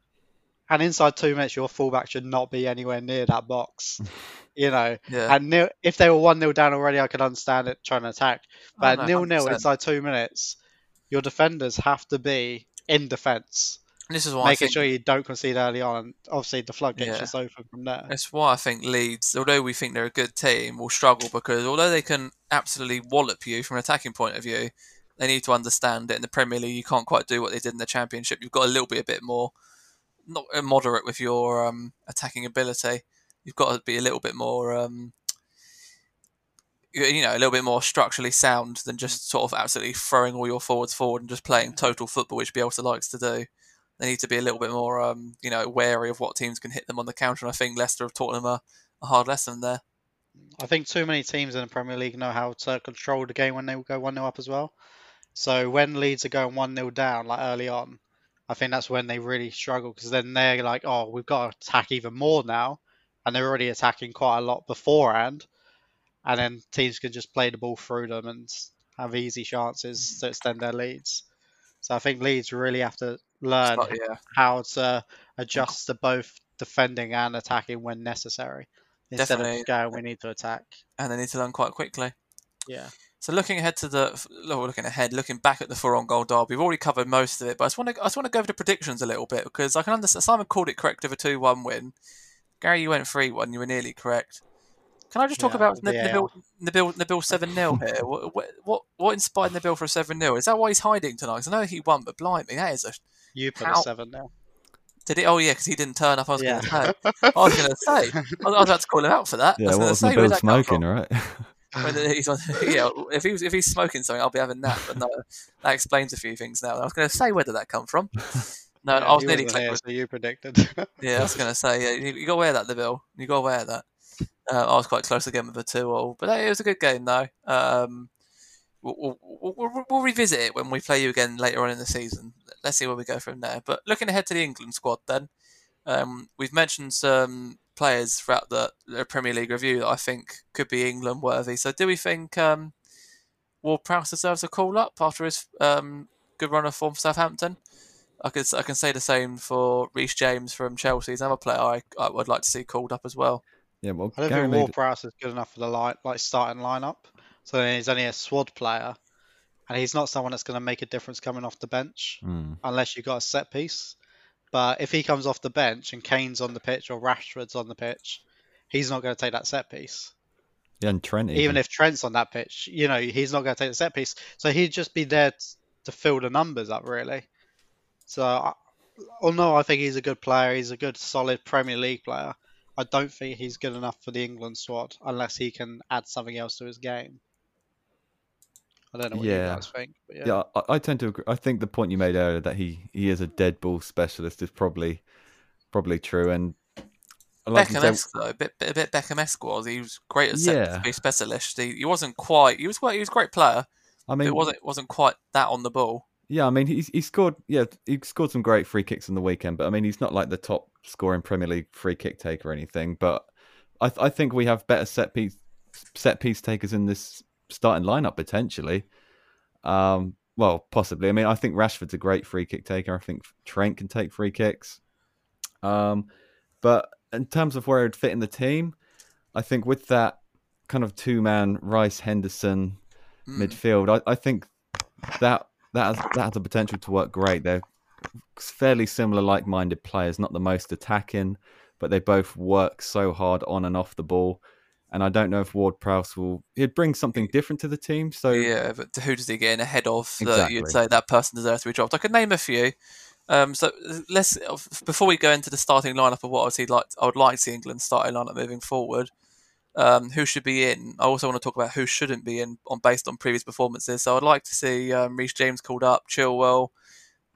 and inside two minutes, your fullback should not be anywhere near that box. you know, yeah. and nil, if they were one 0 down already, I could understand it trying to attack. Oh, but Oh, no, nil nil inside two minutes, your defenders have to be in defence, this is why I making think sure you don't concede early on. And obviously, the floodgates Yeah. just open from there. That's why I think Leeds, although we think they're a good team, will struggle because although they can absolutely wallop you from an attacking point of view, they need to understand that in the Premier League you can't quite do what they did in the Championship. You've got a little bit, a bit more, not moderate with your um, attacking ability. You've got to be a little bit more, um, you you know, a little bit more structurally sound than just sort of absolutely throwing all your forwards forward and just playing total football, which Bielsa likes to do they need to be a little bit more, um, you know, wary of what teams can hit them on the counter. And I think Leicester have taught them a, a hard lesson there. I think too many teams in the Premier League know how to control the game when they go 1 0 up as well. So when Leeds are going 1 0 down, like early on, I think that's when they really struggle because then they're like, oh, we've got to attack even more now. And they're already attacking quite a lot beforehand. And then teams can just play the ball through them and have easy chances to extend their leads. So I think Leeds really have to learn yeah, how to adjust to both defending and attacking when necessary. Instead Definitely. of going, we need to attack. and they need to learn quite quickly. Yeah. So looking ahead to the, oh, well, looking ahead, looking back at the four on goal derby, we've already covered most of it, but I just want to, I just want to go over the predictions a little bit because I can understand. Simon called it correct with a two-one win. Gary, you went three-one. You were nearly correct. Can I just talk Yeah, about the N- Nabil, Nabil, Nabil seven 0 here? What, what, what, what inspired Nabil for a seven 0 Is that why he's hiding tonight? 'Cause I know he won, but blimey, that is a You put How- a seven now. Did he? Oh yeah, because he didn't turn up. I was Yeah. going to say. I was going to say. I was, about to call him out for that. I Yeah, was what going to was say Nabil that smoking, right? Whether he's on, yeah, if he was, if he's smoking something, I'll be having that. But no, that explains a few things now. I was going to say where did that come from? No, Yeah, I was he nearly wasn't clicked so you predicted. yeah. I was going to say yeah. You, you got to wear that, the bill. You got to wear that. Uh, I was quite close again with a two all, but it was a good game though. Um, we'll, we'll, we'll, we'll revisit it when we play you again later on in the season. Let's see where we go from there. But looking ahead to the England squad, then um, we've mentioned some players throughout the, the Premier League review that I think could be England worthy. So, do we think um, Ward Prowse deserves a call up after his um, good run of form for Southampton? I could I can say the same for Reece James from Chelsea. He's another player I, I would like to see called up as well. Yeah, well, I don't Gary think made, Ward Prowse is good enough for the line, like starting lineup. So then he's only a SWAD player, and he's not someone that's going to make a difference coming off the bench Mm, unless you've got a set piece. But if he comes off the bench and Kane's on the pitch or Rashford's on the pitch, he's not going to take that set piece. yeah, and Trent Even if Trent's on that pitch, you know, he's not going to take the set piece. So he'd just be there t- to fill the numbers up, really. So, I- although I think he's a good player, he's a good, solid Premier League player. I don't think he's good enough for the England squad unless he can add something else to his game. I don't know what Yeah. you guys think. But yeah. yeah, I, I tend to agree. I think the point you made earlier that he, he is a dead ball specialist is probably probably true. And like Beckham said, esque though, a bit, bit a bit Beckham esque was. He was great at set Yeah. specialist. He, he wasn't quite. He was quite. He was a great player. I mean, it wasn't wasn't quite that on the ball. Yeah, I mean he's he scored yeah he scored some great free kicks in the weekend, but I mean he's not like the top scoring Premier League free kick take or anything. But I I think we have better set piece set piece takers in this starting lineup potentially. Um, well, possibly. I mean, I think Rashford's a great free kick taker. I think Trent can take free kicks. Um, but in terms of where it'd fit in the team, I think with that kind of two man Rice Henderson Mm. midfield, I, I think that that has, that has the potential to work great. They're fairly similar, like minded players, not the most attacking, but they both work so hard on and off the ball. And I don't know if Ward Prowse will he'd bring something different to the team. So Yeah, but who does he get in ahead of that Exactly. you'd say that person deserves to be dropped? I could name a few. Um, so let's before we go into the starting lineup of what I would see like I would like to see England starting lineup moving forward. Um, who should be in? I also want to talk about who shouldn't be in on based on previous performances. So I'd like to see um, Reece James called up, Chilwell,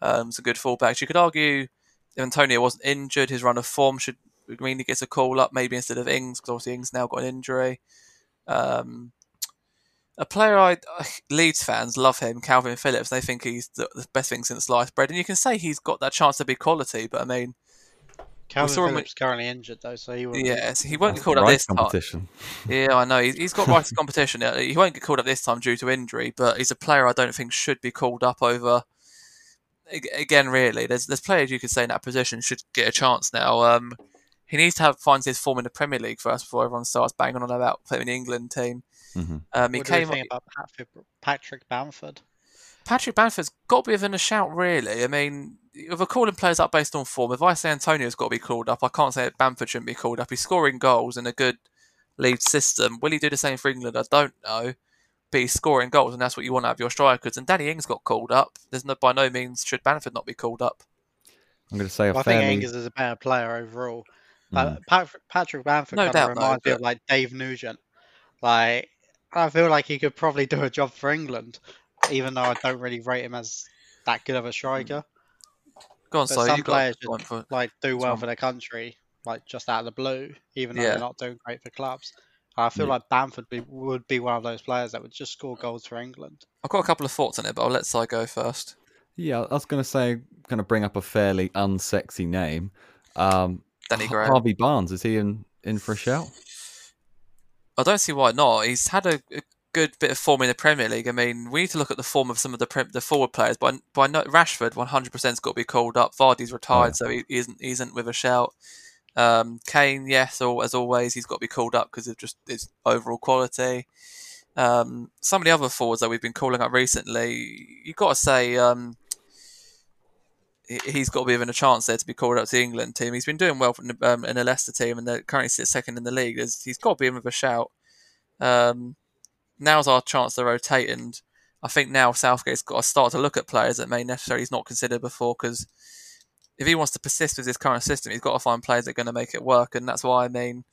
um, some good fullbacks. You could argue if Antonio wasn't injured, his run of form should mean he gets a call up maybe instead of Ings because obviously Ings now got an injury. Um, a player I Leeds fans love him, Kalvin Phillips. They think he's the, the best thing since sliced bread, and you can say he's got that chance to be quality. But I mean, Kalvin saw him Phillips currently injured though, so he will. yeah, so he won't that's get called up right this time. Yeah, I know. He's, he's got right to competition. Uh, He won't get called up this time due to injury, but he's a player I don't think should be called up over. Ag- Again, really, there's there's players you could say in that position should get a chance now. Um, he needs to have finds his form in the Premier League first before everyone starts banging on about playing in the England team. hmm Um, he What do you came. think about Patrick, Patrick Bamford? Patrick Bamford's got to be within a shout, really. I mean, if we're calling players up based on form, if I say Antonio's got to be called up, I can't say that Bamford shouldn't be called up. He's scoring goals in a good Leeds system. Will he do the same for England? I don't know. But he's scoring goals, and that's what you want out of your strikers. And Danny Ings got called up. There's no, by no means should Bamford not be called up. I'm going to say a Well, I think fairly. Ings is a better player overall. Mm. But Patrick, Patrick Bamford No kind doubt, of no, reminds me of like Dave Nugent. Like I feel like he could probably do a job for England, even though I don't really rate him as that good of a striker. Go on, But so some you got players go for- Like do well on. for their country, like just out of the blue, even though Yeah. they're not doing great for clubs. I feel Yeah. like Bamford be, would be one of those players that would just score goals for England. I've got a couple of thoughts on it, but I'll let Si go first. Yeah, I was going to say, going to bring up a fairly unsexy name. Um, Danny Har- Graham. Harvey Barnes is he in in for a shout? I don't see why not. He's had a, a good bit of form in the Premier League. I mean, we need to look at the form of some of the pre- the forward players. But by no, Rashford, one hundred percent's got to be called up. Vardy's retired, yeah. so he, he isn't he isn't with a shout. Um, Kane, yes, or as always, he's got to be called up because of just his overall quality. Um, some of the other forwards that we've been calling up recently, you've got to say um, he- he's got to be given a chance there to be called up to the England team. He's been doing well in the, um, in the Leicester team, and they currently sits second in the league. There's, he's got to be in with a shout. Um, now's our chance to rotate, and I think now Southgate's got to start to look at players that may necessarily he's not considered before. Because if he wants to persist with his current system, he's got to find players that are going to make it work, and that's why I mean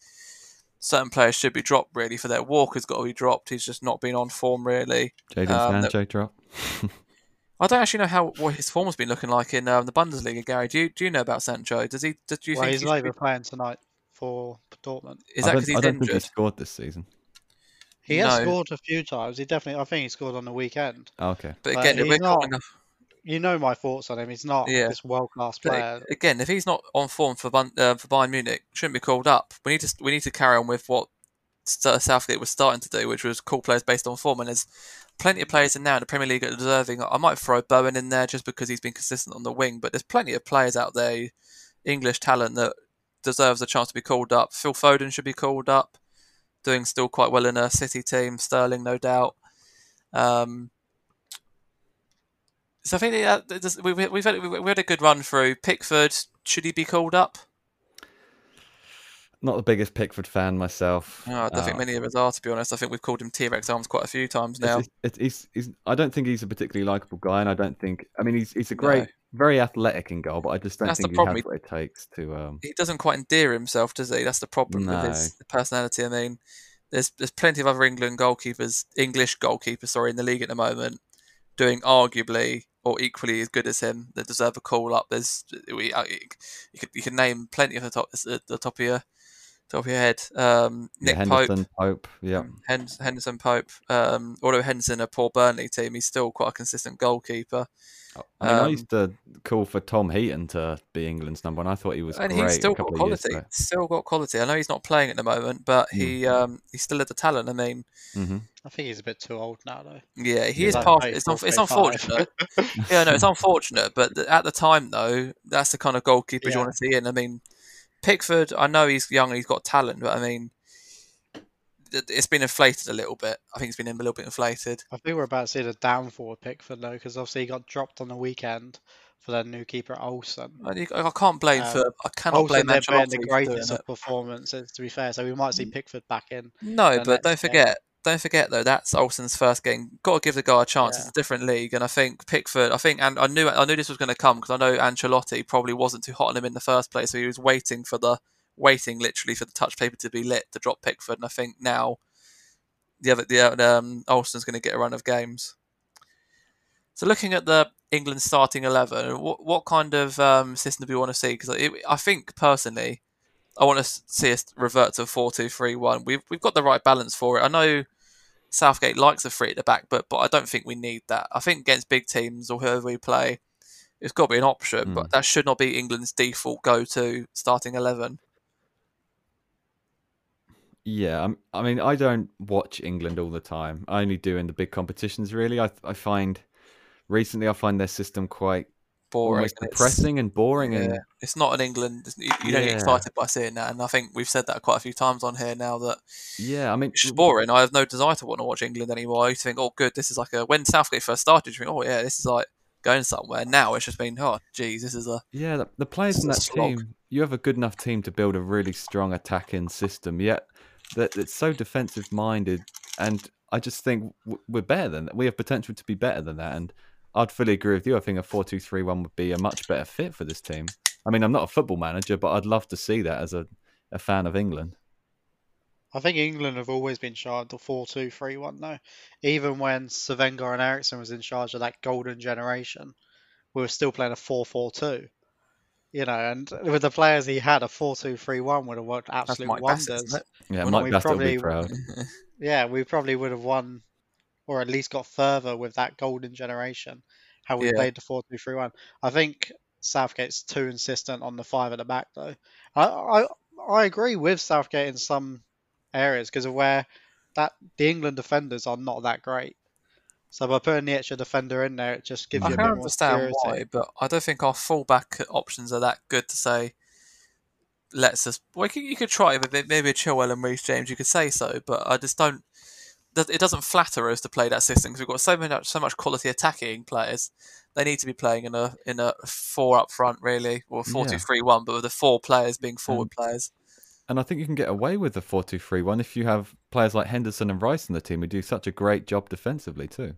certain players should be dropped. Really, for that Walker's got to be dropped. He's just not been on form really. Jadon Um, Sancho drop. I don't actually know how what his form's been looking like in um, the Bundesliga. Gary, do you do you know about Sancho? Does he? Do you well, think he's he not be- even playing tonight for Dortmund. is that don't, because I he's don't think he scored this season. He has No. scored a few times. He definitely, I think he scored on the weekend. Oh, okay. But But again, if he's we're not- calling up, You know my thoughts on him. He's not Yeah. this world class but player. again, if he's not on form for uh, for Bayern Munich, shouldn't be called up. We need to we need to carry on with what Southgate was starting to do, which was call players based on form. And there's plenty of players in now in the Premier League that are deserving. I might throw Bowen in there just because he's been consistent on the wing, but there's plenty of players out there, English talent that deserves a chance to be called up. Phil Foden should be called up, doing still quite well in a City team. Sterling, no doubt. Um, so I think uh, we- we- we've had we had a good run through. Pickford, should he be called up? Not the biggest Pickford fan myself. No, I don't think Uh, many of us are, to be honest. I think we've called him T Rex arms quite a few times now. It's, it's, it's, he's, I don't think he's a particularly likable guy, and I don't think. I mean, he's he's a great, No. very athletic in goal, but I just don't That's the think he has what it takes to. Um, He doesn't quite endear himself, does he? That's the problem with his personality. I mean, there's there's plenty of other England goalkeepers, English goalkeepers, sorry, in the league at the moment, doing arguably or equally as good as him that deserve a call up. There's we uh, you could you name plenty of the top the top of your top of your head. Um, Nick Pope, Henderson, Pope. Yeah. Hen- Henderson Pope. Um, although Henderson a poor Burnley team, he's still quite a consistent goalkeeper. I mean, I Um, used to call for Tom Heaton to be England's number one. I thought he was and great he's still a got couple years quality. Still got quality. I know he's not playing at the moment, but Mm. he um, he still had the talent. I mean, hmm I think he's a bit too old now, though. yeah, he Yeah. is Like past. It's, un- it's unfortunate. yeah, no, it's unfortunate. But th- at the time, though, that's the kind of goalkeepers you want to see in. I mean, Pickford. I know he's young and he's got talent, but I mean, it- it's been inflated a little bit. I think it's been a little bit inflated. I think we're about to see the downfall of Pickford, though, because obviously he got dropped on the weekend for their new keeper, Olsen. I, can't blame Um, for. I cannot Olsen, blame Ancelotti the greatest of performances, to be fair, so we might see Pickford back in. No, but don't forget, don't forget though. That's Olsen's first game. Got to give the guy a chance. It's a different league, and I think Pickford. I think, and I knew, I knew this was going to come because I know Ancelotti probably wasn't too hot on him in the first place, so he was waiting for the, waiting literally for the touch paper to be lit to drop Pickford. And I think now, the other, the um, Olsen's going to get a run of games. So looking at the England starting eleven, what what kind of um, system do we want to see? Because I think personally, I want to see us revert to four two three one. We've we've got the right balance for it. I know Southgate likes a three at the back, but but I don't think we need that. I think against big teams or whoever we play, it's got to be an option, Mm. but that should not be England's default go to starting eleven. Yeah, I'm- I mean, I don't watch England all the time. I only do in the big competitions. Really, I I find recently I find their system quite Oh, boring. almost and it's- depressing and boring. Yeah, And it's not an England. You, don't get excited by seeing that, and I think we've said that quite a few times on here now that yeah, I mean, it's just boring. I have no desire to want to watch England anymore. I used to think, oh, good, this is like a when Southgate first started. You think, oh yeah, this is like going somewhere. Now it's just been, oh, geez, this is a Yeah, the, the players in that slog. team, you have a good enough team to build a really strong attacking system. Yet that it's so defensive minded, and I just think we're better than that. We have potential to be better than that, and I'd fully agree with you. I think a four-two-three-one would be a much better fit for this team. I mean, I'm not a football manager, but I'd love to see that as a, a fan of England. I think England have always been shy of the 4 2 3 1, though. Even when Sir and Eriksson was in charge of that golden generation, we were still playing a 4 4 2. You know, and with the players he had, a 4 2 3 1 would have worked that's absolute Mike Bassett, wonders. Yeah, Mike we Bassett will be probably- proud. Yeah, we probably would have won, or at least got further with that golden generation. How we Yeah. played the 4 2 3 1. I think Southgate's too insistent on the five at the back, though. I I, I agree with Southgate in some areas because of where that the England defenders are not that great. So by putting the extra defender in there, it just gives I you a can bit more understand why, but I don't think our fullback options are that good to say. Let's just. Well, you could, try it with maybe a Chilwell and Reece James. You could say so, but I just don't. It doesn't flatter us to play that system because we've got so much so much quality attacking players. They need to be playing in a in a four up front really, or four two three one, but with the four players being forward players. And I think you can get away with the four-two-three-one if you have players like Henderson and Rice in the team who do such a great job defensively too.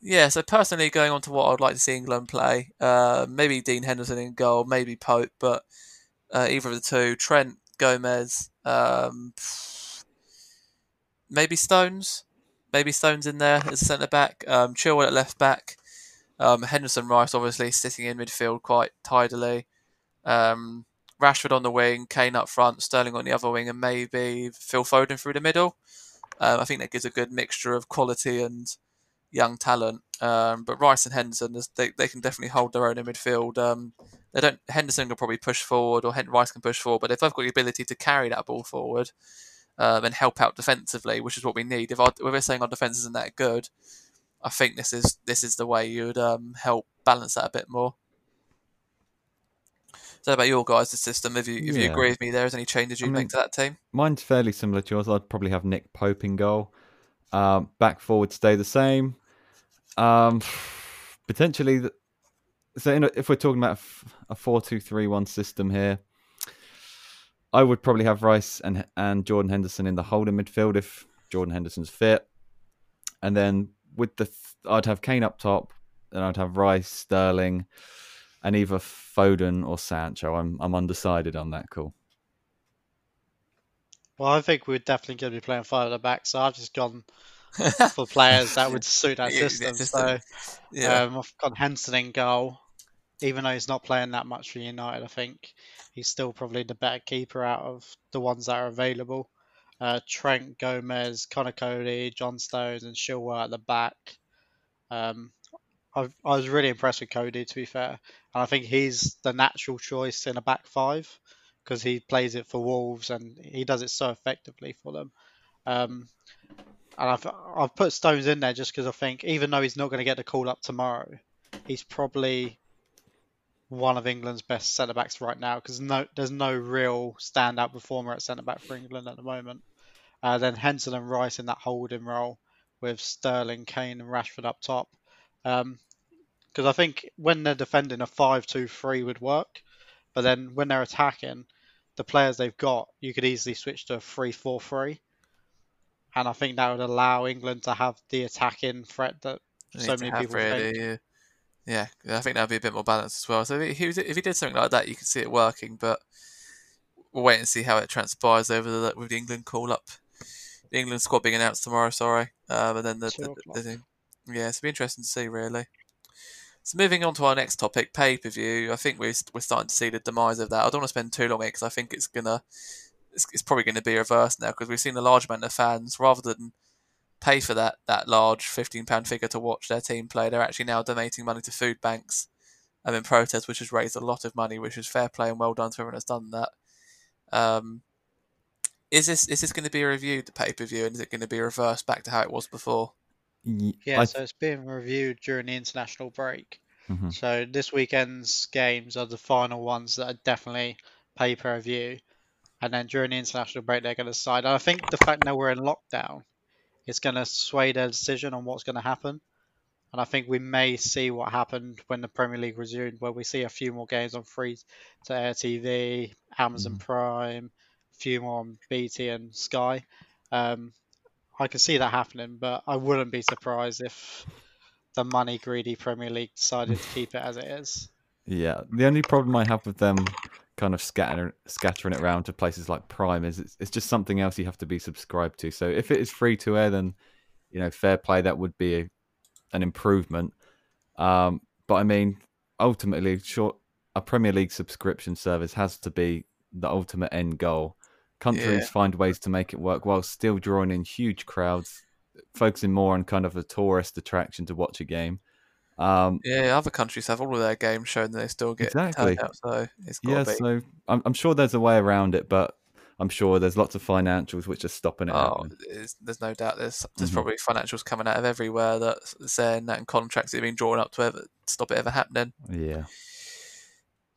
Yeah, so personally, going on to what I'd like to see England play, uh, maybe Dean Henderson in goal, maybe Pope, but uh, either of the two, Trent, Gomez, um, maybe Stones, maybe Stones in there as a centre back, um, Chilwell at left back, um, Henderson Rice obviously sitting in midfield quite tidily, um, Rashford on the wing, Kane up front, Sterling on the other wing, and maybe Phil Foden through the middle. Um, I think that gives a good mixture of quality and young talent. Um, but Rice and Henderson, they, they can definitely hold their own in midfield. Um, they don't. Henderson can probably push forward, or Rice can push forward, but if they've got the ability to carry that ball forward um, and help out defensively, which is what we need. If, our, if we're saying our defense isn't that good, I think this is this is the way you would um, help balance that a bit more. So about your guys' system, if you if you agree with me, there is any changes you'd mean- make to that team? Mine's fairly similar to yours. I'd probably have Nick Pope in goal. Um, back forward stay the same. Um, potentially, the, so in a, if we're talking about a four-two-three-one system here, I would probably have Rice and and Jordan Henderson in the holding midfield if Jordan Henderson's fit, and then with the th- I'd have Kane up top, and I'd have Rice, Sterling, and either Foden or Sancho. I'm I'm undecided on that call. Well, I think we're definitely going to be playing five at the back, so I've just gone for players that would suit that Yeah, system. system. So yeah, um, I've got Henderson in goal. Even though he's not playing that much for United, I think he's still probably the better keeper out of the ones that are available. Uh, Trent, Gomez, Conor Coady, John Stones, and Chilwell at the back. Um, i I was really impressed with Cody, to be fair, and I think he's the natural choice in a back five because he plays it for Wolves and he does it so effectively for them. Um, and I've I've put Stones in there just because I think even though he's not going to get the call up tomorrow, he's probably one of England's best centre backs right now because no, there's no real standout performer at centre back for England at the moment. Uh, then Henderson and Rice in that holding role with Sterling, Kane, and Rashford up top. Because um, I think when they're defending, a 5 2 3 would work. But then when they're attacking, the players they've got, you could easily switch to a 3 4 3. And I think that would allow England to have the attacking threat that so many people really, think. Yeah. Yeah, I think that'd be a bit more balanced as well. So if he, if he did something like that, you could see it working. But we'll wait and see how it transpires over the with the England call up the England squad being announced tomorrow. Sorry, um, and then the, the, the, yeah, it's be interesting to see really. So moving on to our next topic, pay per view. I think we're we're starting to see the demise of that. I don't want to spend too long on it because I think it's gonna it's, it's probably going to be reversed now because we've seen a large amount of fans rather than pay for that that large fifteen pound figure to watch their team play, they're actually now donating money to food banks. Um, in protest, which has raised a lot of money, which is fair play and well done to everyone that's done that. Um, is this is this going to be reviewed the pay per view, and is it going to be reversed back to how it was before? Yeah, I... so it's being reviewed during the international break. Mm-hmm. So this weekend's games are the final ones that are definitely pay per view, and then during the international break they're going to decide. And I think the fact that we're in lockdown is going to sway their decision on what's going to happen. And I think we may see what happened when the Premier League resumed, where we see a few more games on free to air TV, Amazon mm. Prime, few more on BT and Sky. Um, I can see that happening, but I wouldn't be surprised if the money greedy Premier League decided to keep it as it is. Yeah, the only problem I have with them kind of scattering scattering it around to places like Prime is it's, it's just something else you have to be subscribed to. So if it is free to air, then you know fair play that would be a, an improvement. Um, but I mean, ultimately, short a Premier League subscription service has to be the ultimate end goal countries yeah. find ways to make it work while still drawing in huge crowds, focusing more on kind of a tourist attraction to watch a game. Um, yeah, other countries have all of their games shown that they still get exactly. Out, so yeah, be. so I'm, I'm, sure there's a way around it, but I'm sure there's lots of financials which are stopping it. Oh, there's no doubt there's there's mm-hmm. probably financials coming out of everywhere that's saying that and contracts that have been drawn up to ever stop it ever happening. Yeah.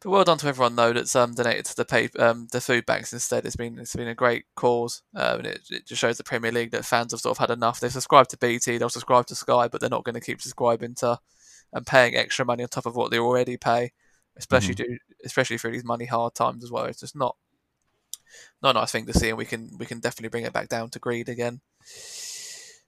But well done to everyone though that's um, donated to the pay, um, the food banks instead. It's been it's been a great cause, um, and it, it just shows the Premier League that fans have sort of had enough. They've subscribed to BT, they'll subscribe to Sky, but they're not going to keep subscribing to and paying extra money on top of what they already pay, especially mm-hmm. do especially through these money hard times as well. It's just not not a nice thing to see, and we can we can definitely bring it back down to greed again.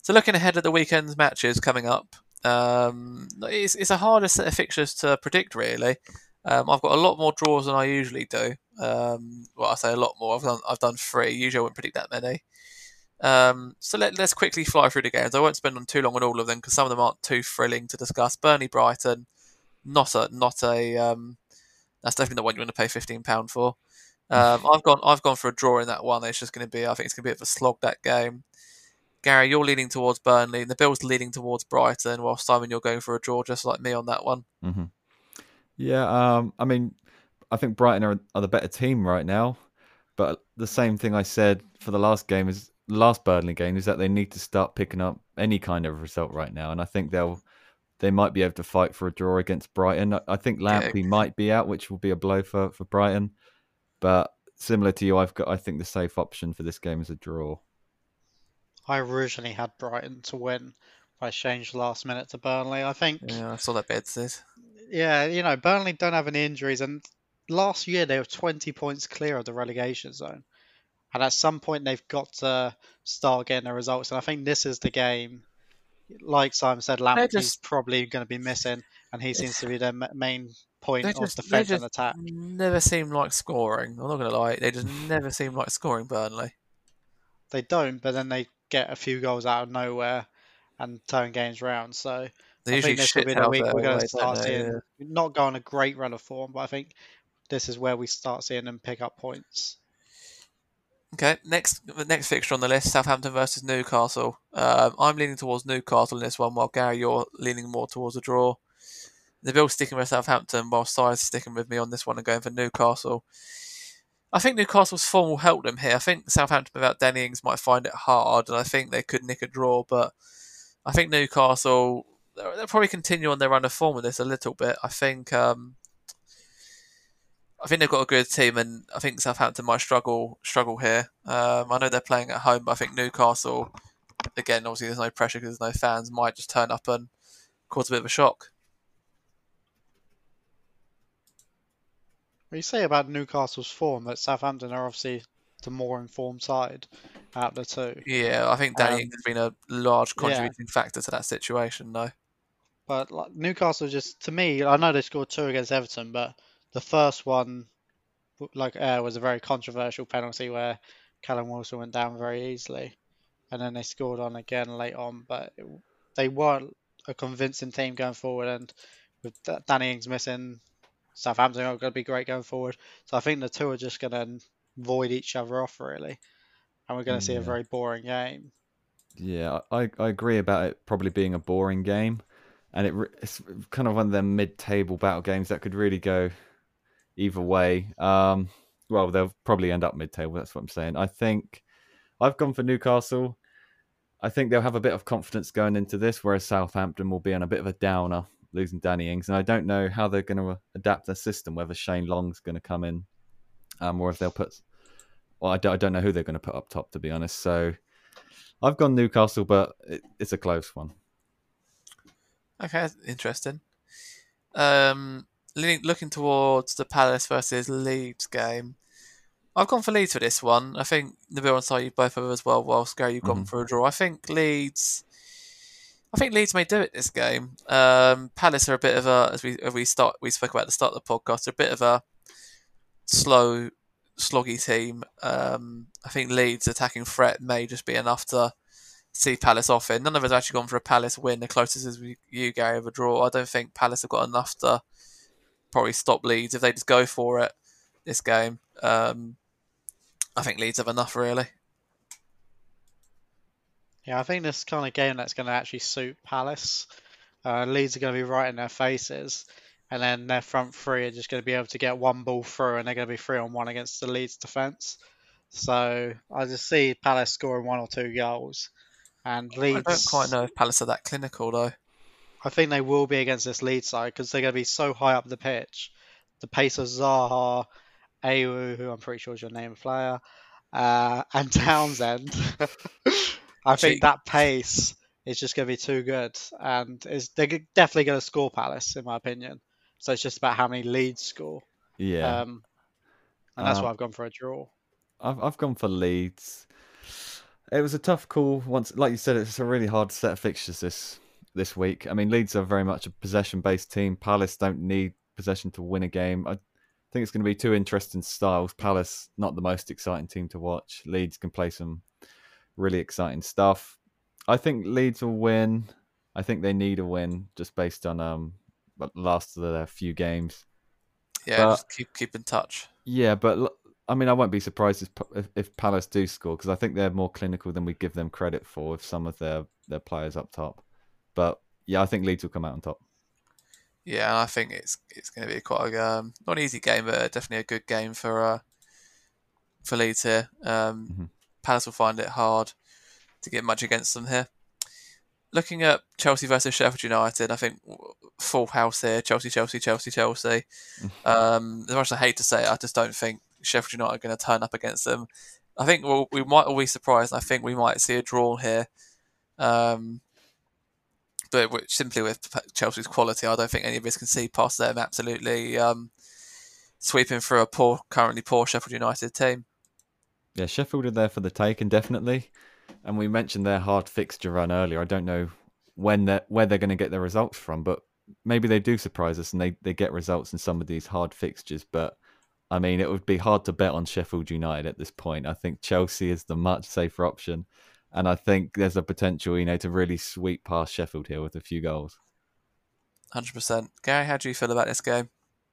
So looking ahead at the weekend's matches coming up, um, it's, it's a harder set of fixtures to predict really. Um, I've got a lot more draws than I usually do. Um, well, I say a lot more. I've done I've done three. Usually, I wouldn't predict that many. Um, so let, us quickly fly through the games. I won't spend on too long on all of them because some of them aren't too thrilling to discuss. Burnley Brighton, not a not a. Um, that's definitely the one you want to pay fifteen pound for. Um, I've gone I've gone for a draw in that one. It's just going to be. I think it's going to be a bit of a slog that game. Gary, you're leaning towards Burnley, and the Bills leaning towards Brighton, while Simon, you're going for a draw, just like me on that one. Mm-hmm. Yeah, um, I mean, I think Brighton are, are the better team right now, but the same thing I said for the last game is last Burnley game is that they need to start picking up any kind of result right now, and I think they'll they might be able to fight for a draw against Brighton. I think Lamptey yeah. might be out, which will be a blow for for Brighton, but similar to you, I've got I think the safe option for this game is a draw. I originally had Brighton to win. I changed last minute to Burnley. I think. Yeah, I saw that bed said yeah, you know, Burnley don't have any injuries, and last year they were 20 points clear of the relegation zone. And at some point, they've got to start getting the results. And I think this is the game. Like Simon said, Lamptey's just, probably going to be missing, and he seems to be their main point of just, defense and attack. Never seem like scoring. I'm not going to lie; they just never seem like scoring. Burnley. They don't, but then they get a few goals out of nowhere and turn games around. So They I think this will be the week we're going to start seeing Yeah. not go on a great run of form, but I think this is where we start seeing them pick up points. Okay, next next fixture on the list: Southampton versus Newcastle. Um, I'm leaning towards Newcastle in this one, while Gary, you're leaning more towards a draw. The Bill's sticking with Southampton, while Si's sticking with me on this one and going for Newcastle. I think Newcastle's form will help them here. I think Southampton without Danny Ings might find it hard, and I think they could nick a draw. But I think Newcastle they'll probably continue on their run of form with this a little bit. I think um, I think they've got a good team, and I think Southampton might struggle struggle here. Um, I know they're playing at home, but I think Newcastle, again, obviously there's no pressure because there's no fans, might just turn up and cause a bit of a shock. What you say about Newcastle's form, that Southampton are obviously the more informed side out of the two. Yeah, I think Danny Um, has been a large yeah. contributing factor to that situation, though. But like, Newcastle just, to me, I know they scored two against Everton, but the first one, like, uh, was a very controversial penalty where Callum Wilson went down very easily, and then they scored on again late on. But it, they weren't a convincing team going forward, and with Danny Ings missing, Southampton are going to be great going forward. So I think the two are just going to void each other off really, and we're going to see a very boring game. Yeah, I, I agree about it probably being a boring game, and it it's kind of one of them mid-table battle games that could really go either way. Um, well, they'll probably end up mid-table. That's what I'm saying. I think I've gone for Newcastle. I think they'll have a bit of confidence going into this, whereas Southampton will be on a bit of a downer, losing Danny Ings, and I don't know how they're going to adapt their system. Whether Shane Long's going to come in, um, or if they'll put. Well, I don't, I don't know who they're going to put up top, to be honest. So. I've gone Newcastle, but it, it's a close one. Okay, interesting. Um, looking towards the Palace versus Leeds game, I've gone for Leeds for this one. I think Nabil and Si, you both have as well. Whilst Gary, you've gone Mhm. for a draw. I think Leeds. I think Leeds may do it this game. Um, Palace are a bit of a as we as we start we spoke about at the start of the podcast. A bit of a slow, sloggy team. Um, I think Leeds' attacking threat may just be enough to see Palace off it. None of us have actually gone for a Palace win. The closest is we, you, Gary, of a draw. I don't think Palace have got enough to probably stop Leeds if they just go for it this game. Um, I think Leeds have enough, really. Yeah, I think this kind of game that's going to actually suit Palace. Uh, Leeds are going to be right in their faces, and then their front three are just going to be able to get one ball through, and they're going to be three on one against the Leeds defence. So I just see Palace scoring one or two goals, and Leeds. I don't quite know if Palace are that clinical, though. I think they will be against this Leeds side because they're going to be so high up the pitch. The pace of Zaha, Ayew, who I'm pretty sure is your name player, uh, and Townsend. I think that pace is just going to be too good, and is they're definitely going to score Palace in my opinion. So it's just about how many Leeds score. Yeah, Um, and that's Um, why I've gone for a draw. I've I've gone for Leeds. It was a tough call. Once, like you said, it's a really hard set of fixtures this this week. I mean, Leeds are very much a possession-based team. Palace don't need possession to win a game. I think it's going to be two interesting styles. Palace not the most exciting team to watch. Leeds can play some really exciting stuff. I think Leeds will win. I think they need a win just based on um last of their few games. Yeah, But- just keep keep in touch. Yeah, but I mean, I won't be surprised if, if, if Palace do score because I think they're more clinical than we give them credit for with some of their, their players up top. But yeah, I think Leeds will come out on top. Yeah, and I think it's it's going to be quite a um, not an easy game, but definitely a good game for uh, for Leeds here. Um, Mhm. Palace will find it hard to get much against them here. Looking at Chelsea versus Sheffield United, I think full house here. Chelsea, Chelsea, Chelsea, Chelsea. Um, as much as I hate to say it, I just don't think Sheffield United are going to turn up against them. I think we'll, we might all be surprised. I think we might see a draw here. Um, but simply with Chelsea's quality, I don't think any of us can see past them absolutely um, sweeping through a poor, currently poor Sheffield United team. Yeah, Sheffield are there for the taking, definitely. And we mentioned their hard fixture run earlier. I don't know when they're, where they're going to get their results from, but maybe they do surprise us and they, they get results in some of these hard fixtures. But I mean, it would be hard to bet on Sheffield United at this point. I think Chelsea is the much safer option. And I think there's a potential, you know, to really sweep past Sheffield here with a few goals. hundred percent. Gary, how do you feel about this game?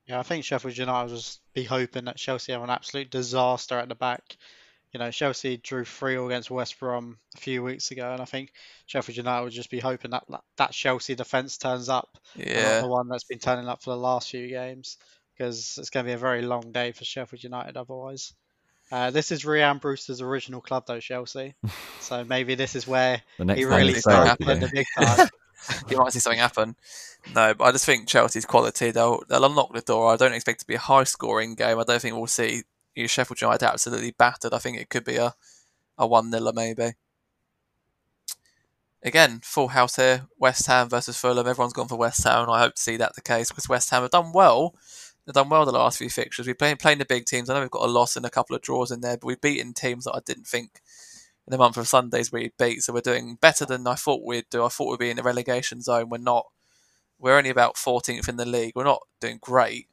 Yeah, I think Sheffield United will just be hoping that Chelsea have an absolute disaster at the back. You know, Chelsea drew 3 against West Brom a few weeks ago, and I think Sheffield United would just be hoping that that Chelsea defence turns up, yeah. not the one that's been turning up for the last few games, because it's going to be a very long day for Sheffield United otherwise. Uh, this is Rhian Brewster's original club, though, Chelsea. so maybe this is where he really started playing the big time. you might see something happen. No, but I just think Chelsea's quality, they'll, they'll unlock the door. I don't expect it to be a high scoring game. I don't think we'll see you Sheffield United absolutely battered. I think it could be a, a 1 0 maybe. Again, full house here. West Ham versus Fulham. Everyone's gone for West Ham. I hope to see that the case because West Ham have done well. They've done well the last few fixtures. We've been playing the big teams. I know we've got a loss and a couple of draws in there, but we've beaten teams that I didn't think in the month of Sundays we beat. So we're doing better than I thought we'd do. I thought we'd be in the relegation zone. We're not. We're only about 14th in the league. We're not doing great,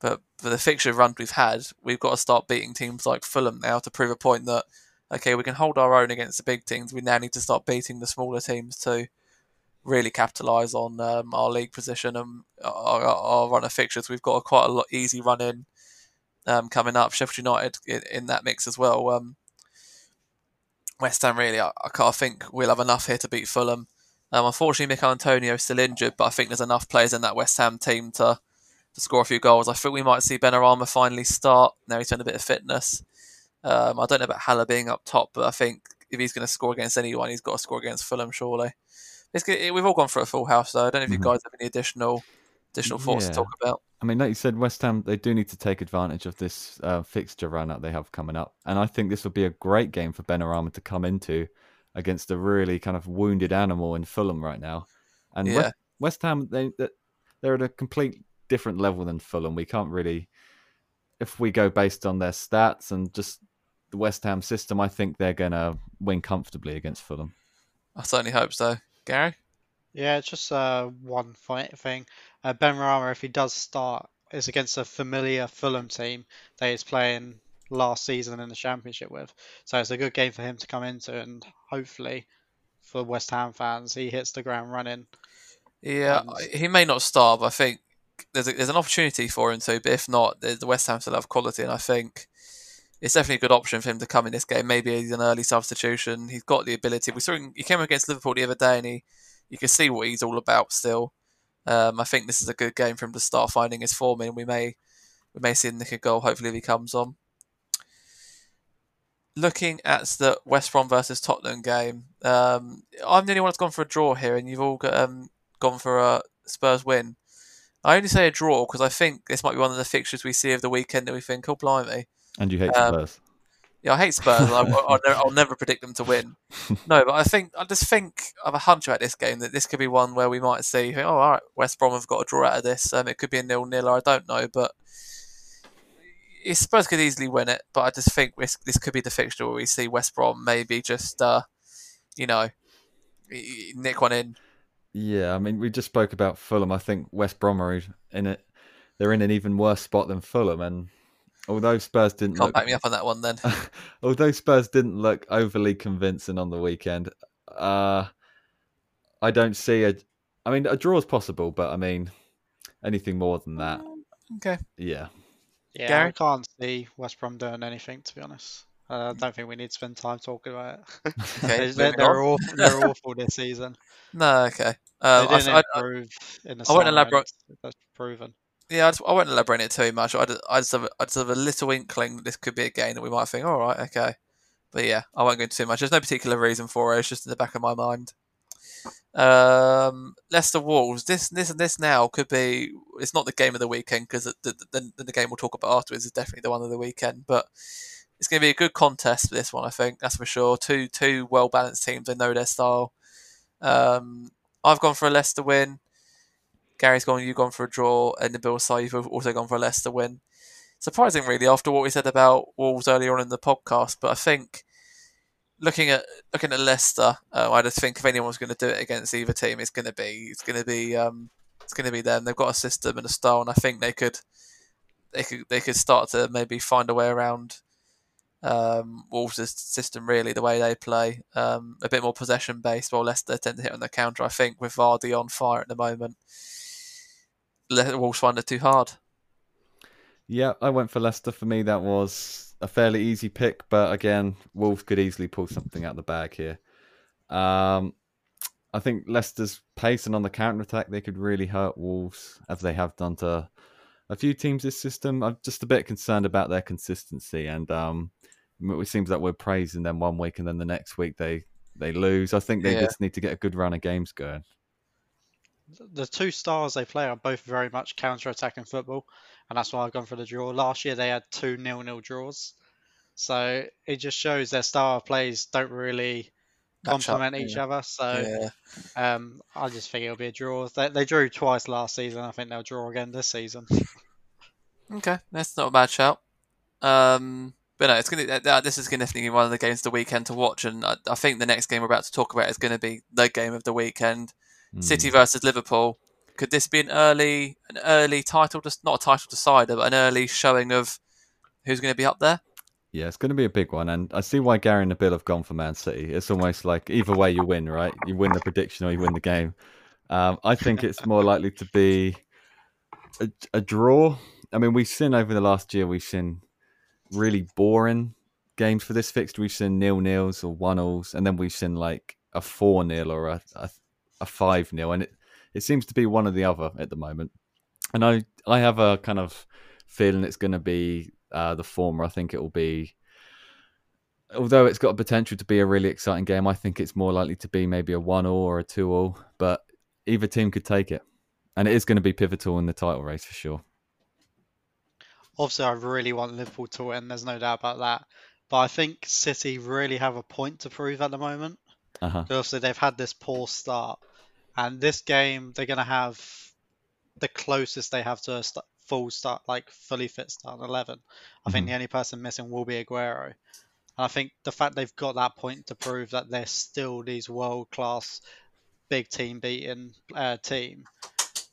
but for the fixture run we've had, we've got to start beating teams like Fulham now to prove a point that okay, we can hold our own against the big teams. We now need to start beating the smaller teams to really capitalise on um, our league position and our, our, run of fixtures. We've got a quite a lot easy run in um, coming up. Sheffield United in, in that mix as well. Um, West Ham really, I, I, can't think we'll have enough here to beat Fulham. Um, unfortunately, Michail Antonio is still injured, but I think there's enough players in that West Ham team to to score a few goals. I think we might see Benrahma finally start. Now he's done a bit of fitness. Um, I don't know about Haller being up top, but I think if he's going to score against anyone, he's got to score against Fulham, surely. Good, we've all gone for a full house, though. I don't know if you mm-hmm. guys have any additional additional thoughts yeah. to talk about. I mean, like you said, West Ham they do need to take advantage of this uh, fixture run that they have coming up, and I think this will be a great game for Benrahma to come into against a really kind of wounded animal in Fulham right now. And yeah. West, West Ham they they're at a complete different level than Fulham. We can't really, if we go based on their stats and just the West Ham system, I think they're going to win comfortably against Fulham. I certainly hope so. Gary? Yeah, it's just uh, one thing. Uh, Benrahma, if he does start, is against a familiar Fulham team that he's playing last season in the Championship with. So it's a good game for him to come into, and hopefully, for West Ham fans, he hits the ground running. Yeah, and... he may not start, but I think there's a, there's an opportunity for him to. But if not, the West Ham still have quality, and I think it's definitely a good option for him to come in this game. Maybe he's an early substitution. He's got the ability. We saw him, he came against Liverpool the other day, and he you can see what he's all about still. Um, I think this is a good game for him to start finding his form in. We may we may see nick a goal. Hopefully, if he comes on. Looking at the West Brom versus Tottenham game, um, I'm the only one that's gone for a draw here, and you've all got, um, gone for a Spurs win. I only say a draw because I think this might be one of the fixtures we see of the weekend that we think, oh blimey, and you hate um, Spurs. Yeah, I hate Spurs. I, will never, I'll never predict them to win. No, but I think I just think I have a hunch about this game that this could be one where we might see. Oh, all right, West Brom have got a draw out of this. Um, it could be a nil-nil. I don't know, but Spurs could easily win it. But I just think this this could be the fixture where we see West Brom maybe just, uh, you know, nick one in. Yeah, I mean, we just spoke about Fulham. I think West Brom are in it. They're in an even worse spot than Fulham, and Although Spurs didn't Can't look, back me up on that one then. although Spurs didn't look overly convincing on the weekend, uh, I don't see a. I mean, a draw is possible, but I mean, anything more than that. Um, okay. Yeah. Yeah, Gary? I can't see West Brom doing anything to be honest. Uh, I don't think we need to spend time talking about it. Okay, they're, they're, awful, they're awful this season. No, okay. Um, they didn't I, improve I, in the I won't elaborate. That's proven. Yeah, I, just, I won't elaborate it too much. I just, I just, have, a, I just have a little inkling that this could be a game that we might think, all right, okay. But yeah, I won't go into too much. There's no particular reason for it. It's just in the back of my mind. Um, Leicester Wolves. This, this, and this now could be. It's not the game of the weekend because the, the, the, the game we'll talk about afterwards is definitely the one of the weekend. But it's going to be a good contest for this one. I think that's for sure. Two two well balanced teams. They know their style. Um, I've gone for a Leicester win. Gary's gone, you've gone for a draw, and the Bill side, you've also gone for a Leicester win. Surprising, really, after what we said about Wolves earlier on in the podcast. But I think looking at looking at Leicester, uh, I just think if anyone's going to do it against either team, it's going to be it's going to be um, it's going to be them. They've got a system and a style, and I think they could they could they could start to maybe find a way around um, Wolves' system. Really, the way they play, um, a bit more possession based, while Leicester tend to hit on the counter. I think with Vardy on fire at the moment Le- Wolves find it too hard. Yeah, I went for Leicester. For me, that was a fairly easy pick, but again, Wolves could easily pull something out of the bag here. Um, I think Leicester's pace and on the counter attack, they could really hurt Wolves as they have done to a few teams this system. I'm just a bit concerned about their consistency, and um, it seems that we're praising them one week and then the next week they they lose. I think they Yeah. just need to get a good run of games going. The two stars they play are both very much counter-attacking football, and that's why I've gone for the draw. Last year they had two nil-nil draws, so it just shows their style of plays don't really complement each yeah. other. So yeah. um, I just think it'll be a draw. They, they drew twice last season. I think they'll draw again this season. Okay, that's not a bad shout. Um, but no, it's gonna. Uh, this is gonna definitely be one of the games of the weekend to watch, and I, I think the next game we're about to talk about is going to be the game of the weekend: City Mm. versus Liverpool. Could this be an early, an early title? Just not a title decider, but an early showing of who's going to be up there. Yeah, it's going to be a big one, and I see why Gary and Nabil have gone for Man City. It's almost like either way you win, right? You win the prediction or you win the game. Um, I think it's more likely to be a, a draw. I mean, we've seen over the last year, we've seen really boring games for this fixture. We've seen nil nils or one alls, and then we've seen like a four nil or a a, a five nil, and it it seems to be one or the other at the moment. And I I have a kind of feeling it's going to be uh, the former. I think it will be. Although it's got a potential to be a really exciting game, I think it's more likely to be maybe a one all or a two all. But either team could take it, and it is going to be pivotal in the title race for sure. Obviously, I really want Liverpool to win. There's no doubt about that. But I think City really have a point to prove at the moment. Uh huh. Obviously, they've had this poor start, and this game they're going to have the closest they have to a st- full start, like fully fit start eleven. I think Mhm. the only person missing will be Aguero, and I think the fact they've got that point to prove that they're still these world class, big team beating uh, team.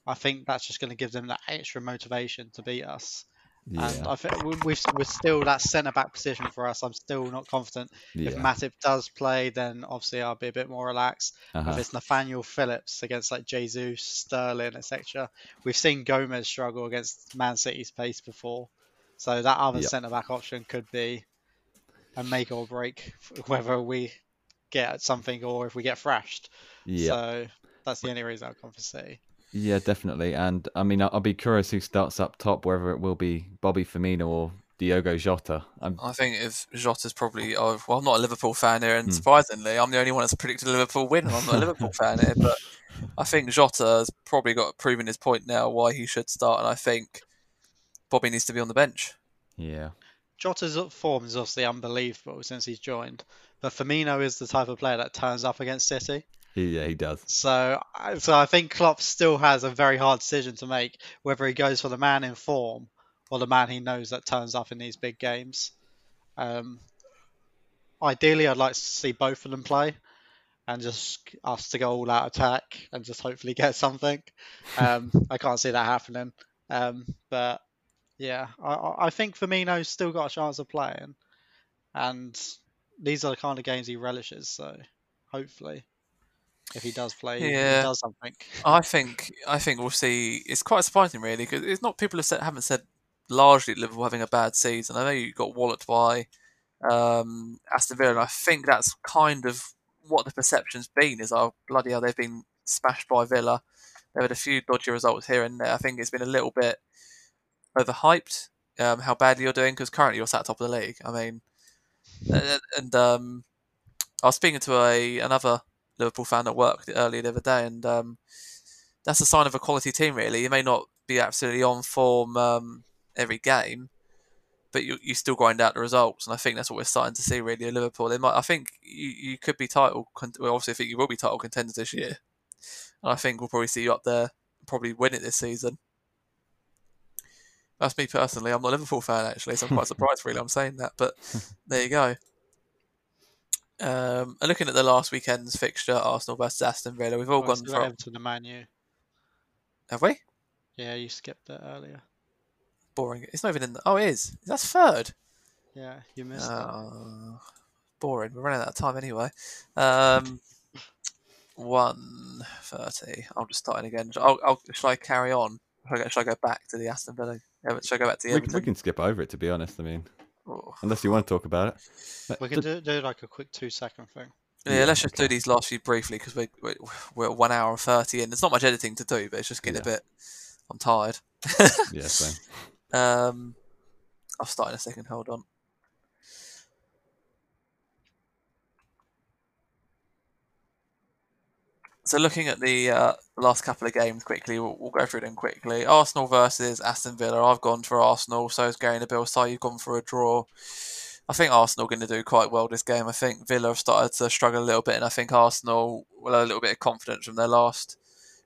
I think that's just going to give them that extra motivation to beat us. And Yeah. I think we- we've, we're still that centre back position for us. I'm still not confident if Matip does play, then obviously I'll be a bit more relaxed. If Uh-huh. it's Nathaniel Phillips against like Jesus, Sterling, etc., we've seen Gomez struggle against Man City's pace before, so that other Yep. centre back option could be a make or break whether we get something or if we get thrashed. Yeah. So that's the only reason I've gone for City. Yeah, definitely. And I mean, I'll, I'll be curious who starts up top, whether it will be Bobby Firmino or Diogo Jota. I'm, I think if Jota's probably, oh, well, I'm not a Liverpool fan here, and Hmm. surprisingly, I'm the only one that's predicted a Liverpool win. and I'm not a Liverpool fan here, but I think Jota has probably got proven his point now why he should start, and I think Bobby needs to be on the bench. yeah. Jota's up- form is obviously unbelievable since he's joined, but Firmino is the type of player that turns up against City. Yeah, he does. So, I- so I think Klopp still has a very hard decision to make whether he goes for the man in form or the man he knows that turns up in these big games. Um, ideally, I'd like to see both of them play and just us to go all out attack and just hopefully get something. Um, I can't see that happening. Um, but yeah, I- I, I think Firmino's still got a chance of playing, and these are the kind of games he relishes. So hopefully, if he does play, he- Yeah. does something. I think I think we'll see. It's quite surprising, really, because it's not people have said, haven't said largely Liverpool having a bad season. I know you got walloped by um, Aston Villa, and I think that's kind of what the perception's been. Is oh bloody hell, they've been smashed by Villa. They've had a few dodgy results here and there. I think it's been a little bit overhyped um, how badly you're doing because currently you're sat top of the league. I mean, and, and um, I was speaking to a another Liverpool fan at work earlier the other day, and um, that's a sign of a quality team. Really, you may not be absolutely on form um, every game, but you you still grind out the results, and I think that's what we're starting to see. Really, at Liverpool, they might. I think you, you could be title. Well, obviously, I think you will be title contenders this year, and I think we'll probably see you up there, probably win it this season. That's me personally. I'm not a Liverpool fan actually, so I'm quite surprised. Really, I'm saying that, but there you go. Um, and looking at the last weekend's fixture, Arsenal versus Aston Villa, we've all Well, gone it's got for. Everton and Man U. Have we? Yeah, you skipped it earlier. Boring. It's not even in. The, oh, it is. That's third. Yeah, you missed it. Oh, boring. We're running out of time anyway. Um, one thirty. I'm just starting again. I'll, I'll, shall I carry on? Should I, go, should I go back to the Aston Villa? Should I go back to the We, Everton? we can skip over it, to be honest. I mean, Oh. unless you want to talk about it. We can do, do like a quick two second thing. Yeah, Yeah, let's just do these last few briefly because we, we, we're one hour and 30 and There's not much editing to do, but it's just getting a bit. I'm tired. yeah, same. Um, I'll start in a second. Hold on. So looking at the uh, last couple of games quickly, we'll, we'll go through them quickly. Arsenal versus Aston Villa. I've gone for Arsenal. So has Gary Nabil. So you've gone for a draw. I think Arsenal are going to do quite well this game. I think Villa have started to struggle a little bit, and I think Arsenal will have a little bit of confidence from their last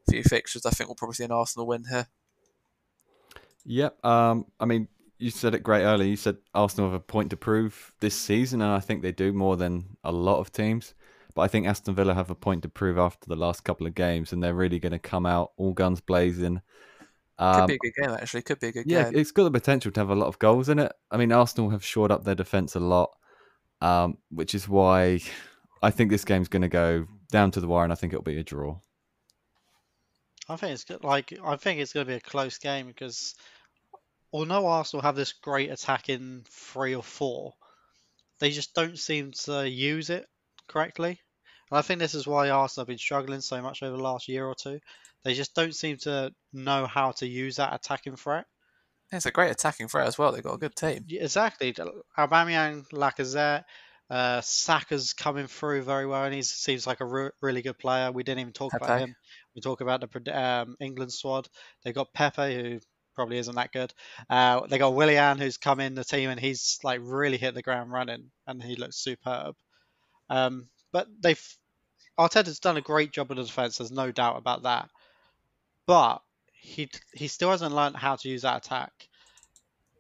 few fixtures. I think we'll probably see an Arsenal win here. Yep. Um, I mean, you said it great earlier. You said Arsenal have a point to prove this season, and I think they do more than a lot of teams. But I think Aston Villa have a point to prove after the last couple of games, and they're really going to come out all guns blazing. Could Um, be a good game, actually. Could be a good yeah, game. it's got the potential to have a lot of goals in it. I mean, Arsenal have shored up their defence a lot, um, which is why I think this game's going to go down to the wire, and I think it'll be a draw. I think it's good. Like I think it's going to be a close game because although Arsenal have this great attack in three or four, they just don't seem to use it correctly. And I think this is why Arsenal have been struggling so much over the last year or two. They just don't seem to know how to use that attacking threat. It's a great attacking threat as well. They've got a good team. Yeah, Exactly. Aubameyang, Lacazette, uh, Saka's coming through very well, and he seems like a re- really good player. We didn't even talk about him. We talk about the um, England squad. They've got Pepe, who probably isn't that good. Uh, they got Willian, who's come in the team, and he's like really hit the ground running, and he looks superb. Um, but they've Arteta's done a great job of the defense. There's no doubt about that. But he he still hasn't learned how to use that attack.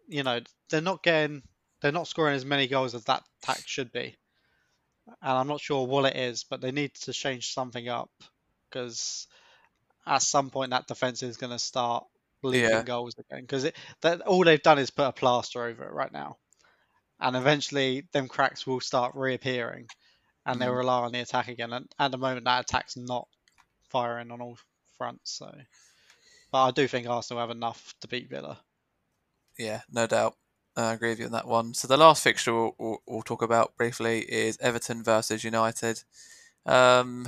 You know, they're not getting, they're not scoring as many goals as that attack should be. And I'm not sure what it is, but they need to change something up because at some point that defense is going to start leaking Yeah. goals again. Because all they've done is put a plaster over it right now, and eventually them cracks will start reappearing, and they'll Mhm. rely on the attack again. And at the moment, that attack's not firing on all fronts. So, but I do think Arsenal have enough to beat Villa. Yeah, no doubt. I agree with you on that one. So the last fixture we'll, we'll, we'll talk about briefly is Everton versus United. Um,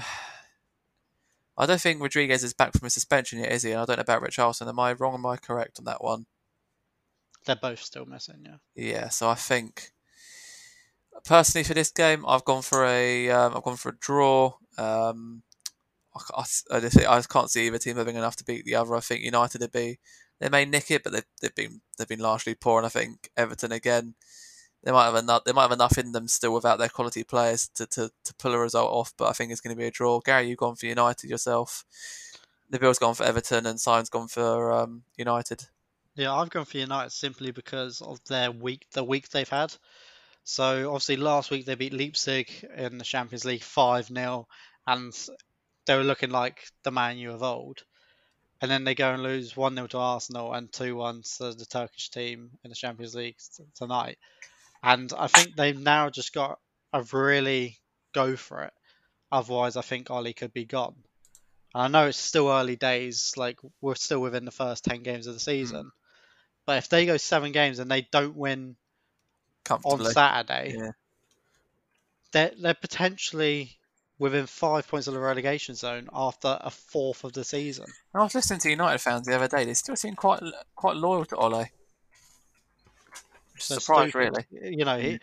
I don't think Rodriguez is back from his suspension yet, is he? And I don't know about Richarlison. Am I wrong? Am I correct on that one? They're both still missing, yeah. Yeah. So I think personally for this game, I've gone for a um, I've gone for a draw. Um, I, I just, I just can't see either team having enough to beat the other. I think United would be they may nick it, but they've, they've been they've been largely poor, and I think Everton again they might have enough they might have enough in them still without their quality players to, to, to pull a result off. But I think it's going to be a draw. Gary, you've gone for United yourself. Nabil's gone for Everton, and Simon's gone for um, United. Yeah, I've gone for United simply because of their week, the week they've had. So obviously last week they beat Leipzig in the Champions League five 0 and they were looking like the Man U of old. And then they go and lose one 0 to Arsenal and two one to the Turkish team in the Champions League tonight. And I think they've now just got to really go for it. Otherwise, I think Ole could be gone. And I know it's still early days, like we're still within the first ten games of the hmm. season. But if they go seven games and they don't win on Saturday, Yeah. they're they're potentially within five points of the relegation zone after a fourth of the season. I was listening to United fans the other day. They still seem quite quite loyal to Ole. So surprised, really. You know, he, mm.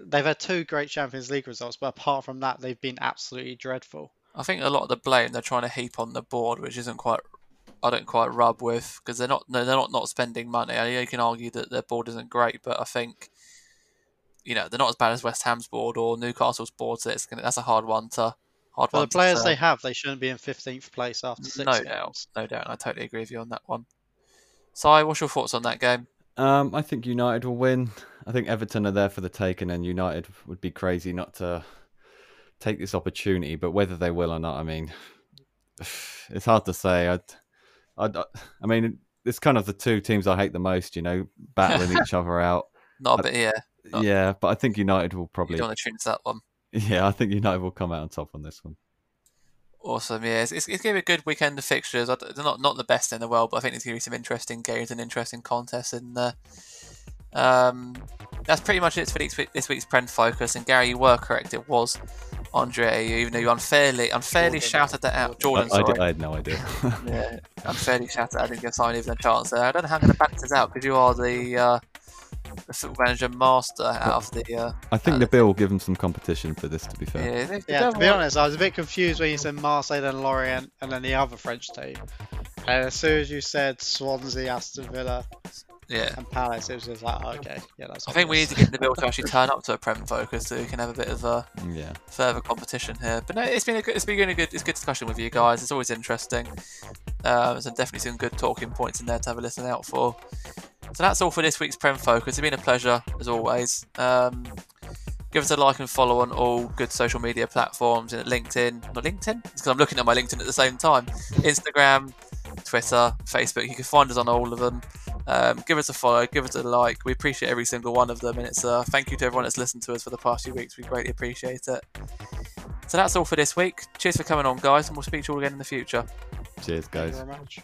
they've had two great Champions League results, but apart from that, they've been absolutely dreadful. I think a lot of the blame they're trying to heap on the board, which isn't quite, I don't quite rub with because they're not no, they're not not spending money. I you can argue that their board isn't great, but I think, you know, they're not as bad as West Ham's board or Newcastle's board. So it's gonna, that's a hard one to hard For one the players to they have, they shouldn't be in fifteenth place after six No games. doubt, no doubt. and I totally agree with you on that one. Si, what's your thoughts on that game? Um, I think United will win. I think Everton are there for the taking, and United would be crazy not to take this opportunity. But whether they will or not, I mean, it's hard to say. I'd, I'd, I mean, it's kind of the two teams I hate the most. You know, battling each other out. Not a I- bit, yeah. Not- Yeah, but I think United will You probably. don't want to tune into that one. Yeah, I think United will come out on top on this one. Awesome, yeah. It's, it's, it's going to be a good weekend of fixtures. They're not not the best in the world, but I think there's going to be some interesting games and interesting contests in there. Um, that's pretty much it for this, week, this week's Prem Focus. And Gary, you were correct. It was Andre, even though you unfairly unfairly Jordan. shouted that out. Jordan, I, sorry. did, I had no idea. Yeah, unfairly shouted. I didn't give Simon even a chance there. I don't know how I'm going to balance this out because you are the uh, the football manager master out of the. Uh, I think Nabil will give him some competition for this. To be fair, yeah, they- they Yeah, to be want- honest, I was a bit confused when you said Marseille, then Lorient, and then the other French team. And as soon as you said Swansea, Aston Villa, yeah. and Palace, it was just like, okay, yeah, that's. I think we need to get Nabil to actually turn up to a Prem Focus so we can have a bit of a. yeah. further competition here. But no, it's been a good, it's been a good, it's a good discussion with you guys. It's always interesting. Um, there's definitely some good talking points in there to have a listen out for. So that's all for this week's Prem Focus. It's been a pleasure as always. Um, give us a like and follow on all good social media platforms and LinkedIn. Not LinkedIn, because I'm looking at my LinkedIn at the same time. Instagram, Twitter, Facebook. You can find us on all of them. Um, give us a follow, give us a like. We appreciate every single one of them, and it's uh, thank you to everyone that's listened to us for the past few weeks. We greatly appreciate it. So that's all for this week. Cheers for coming on, guys, and we'll speak to you all again in the future. Cheers, Thank you guys. very much.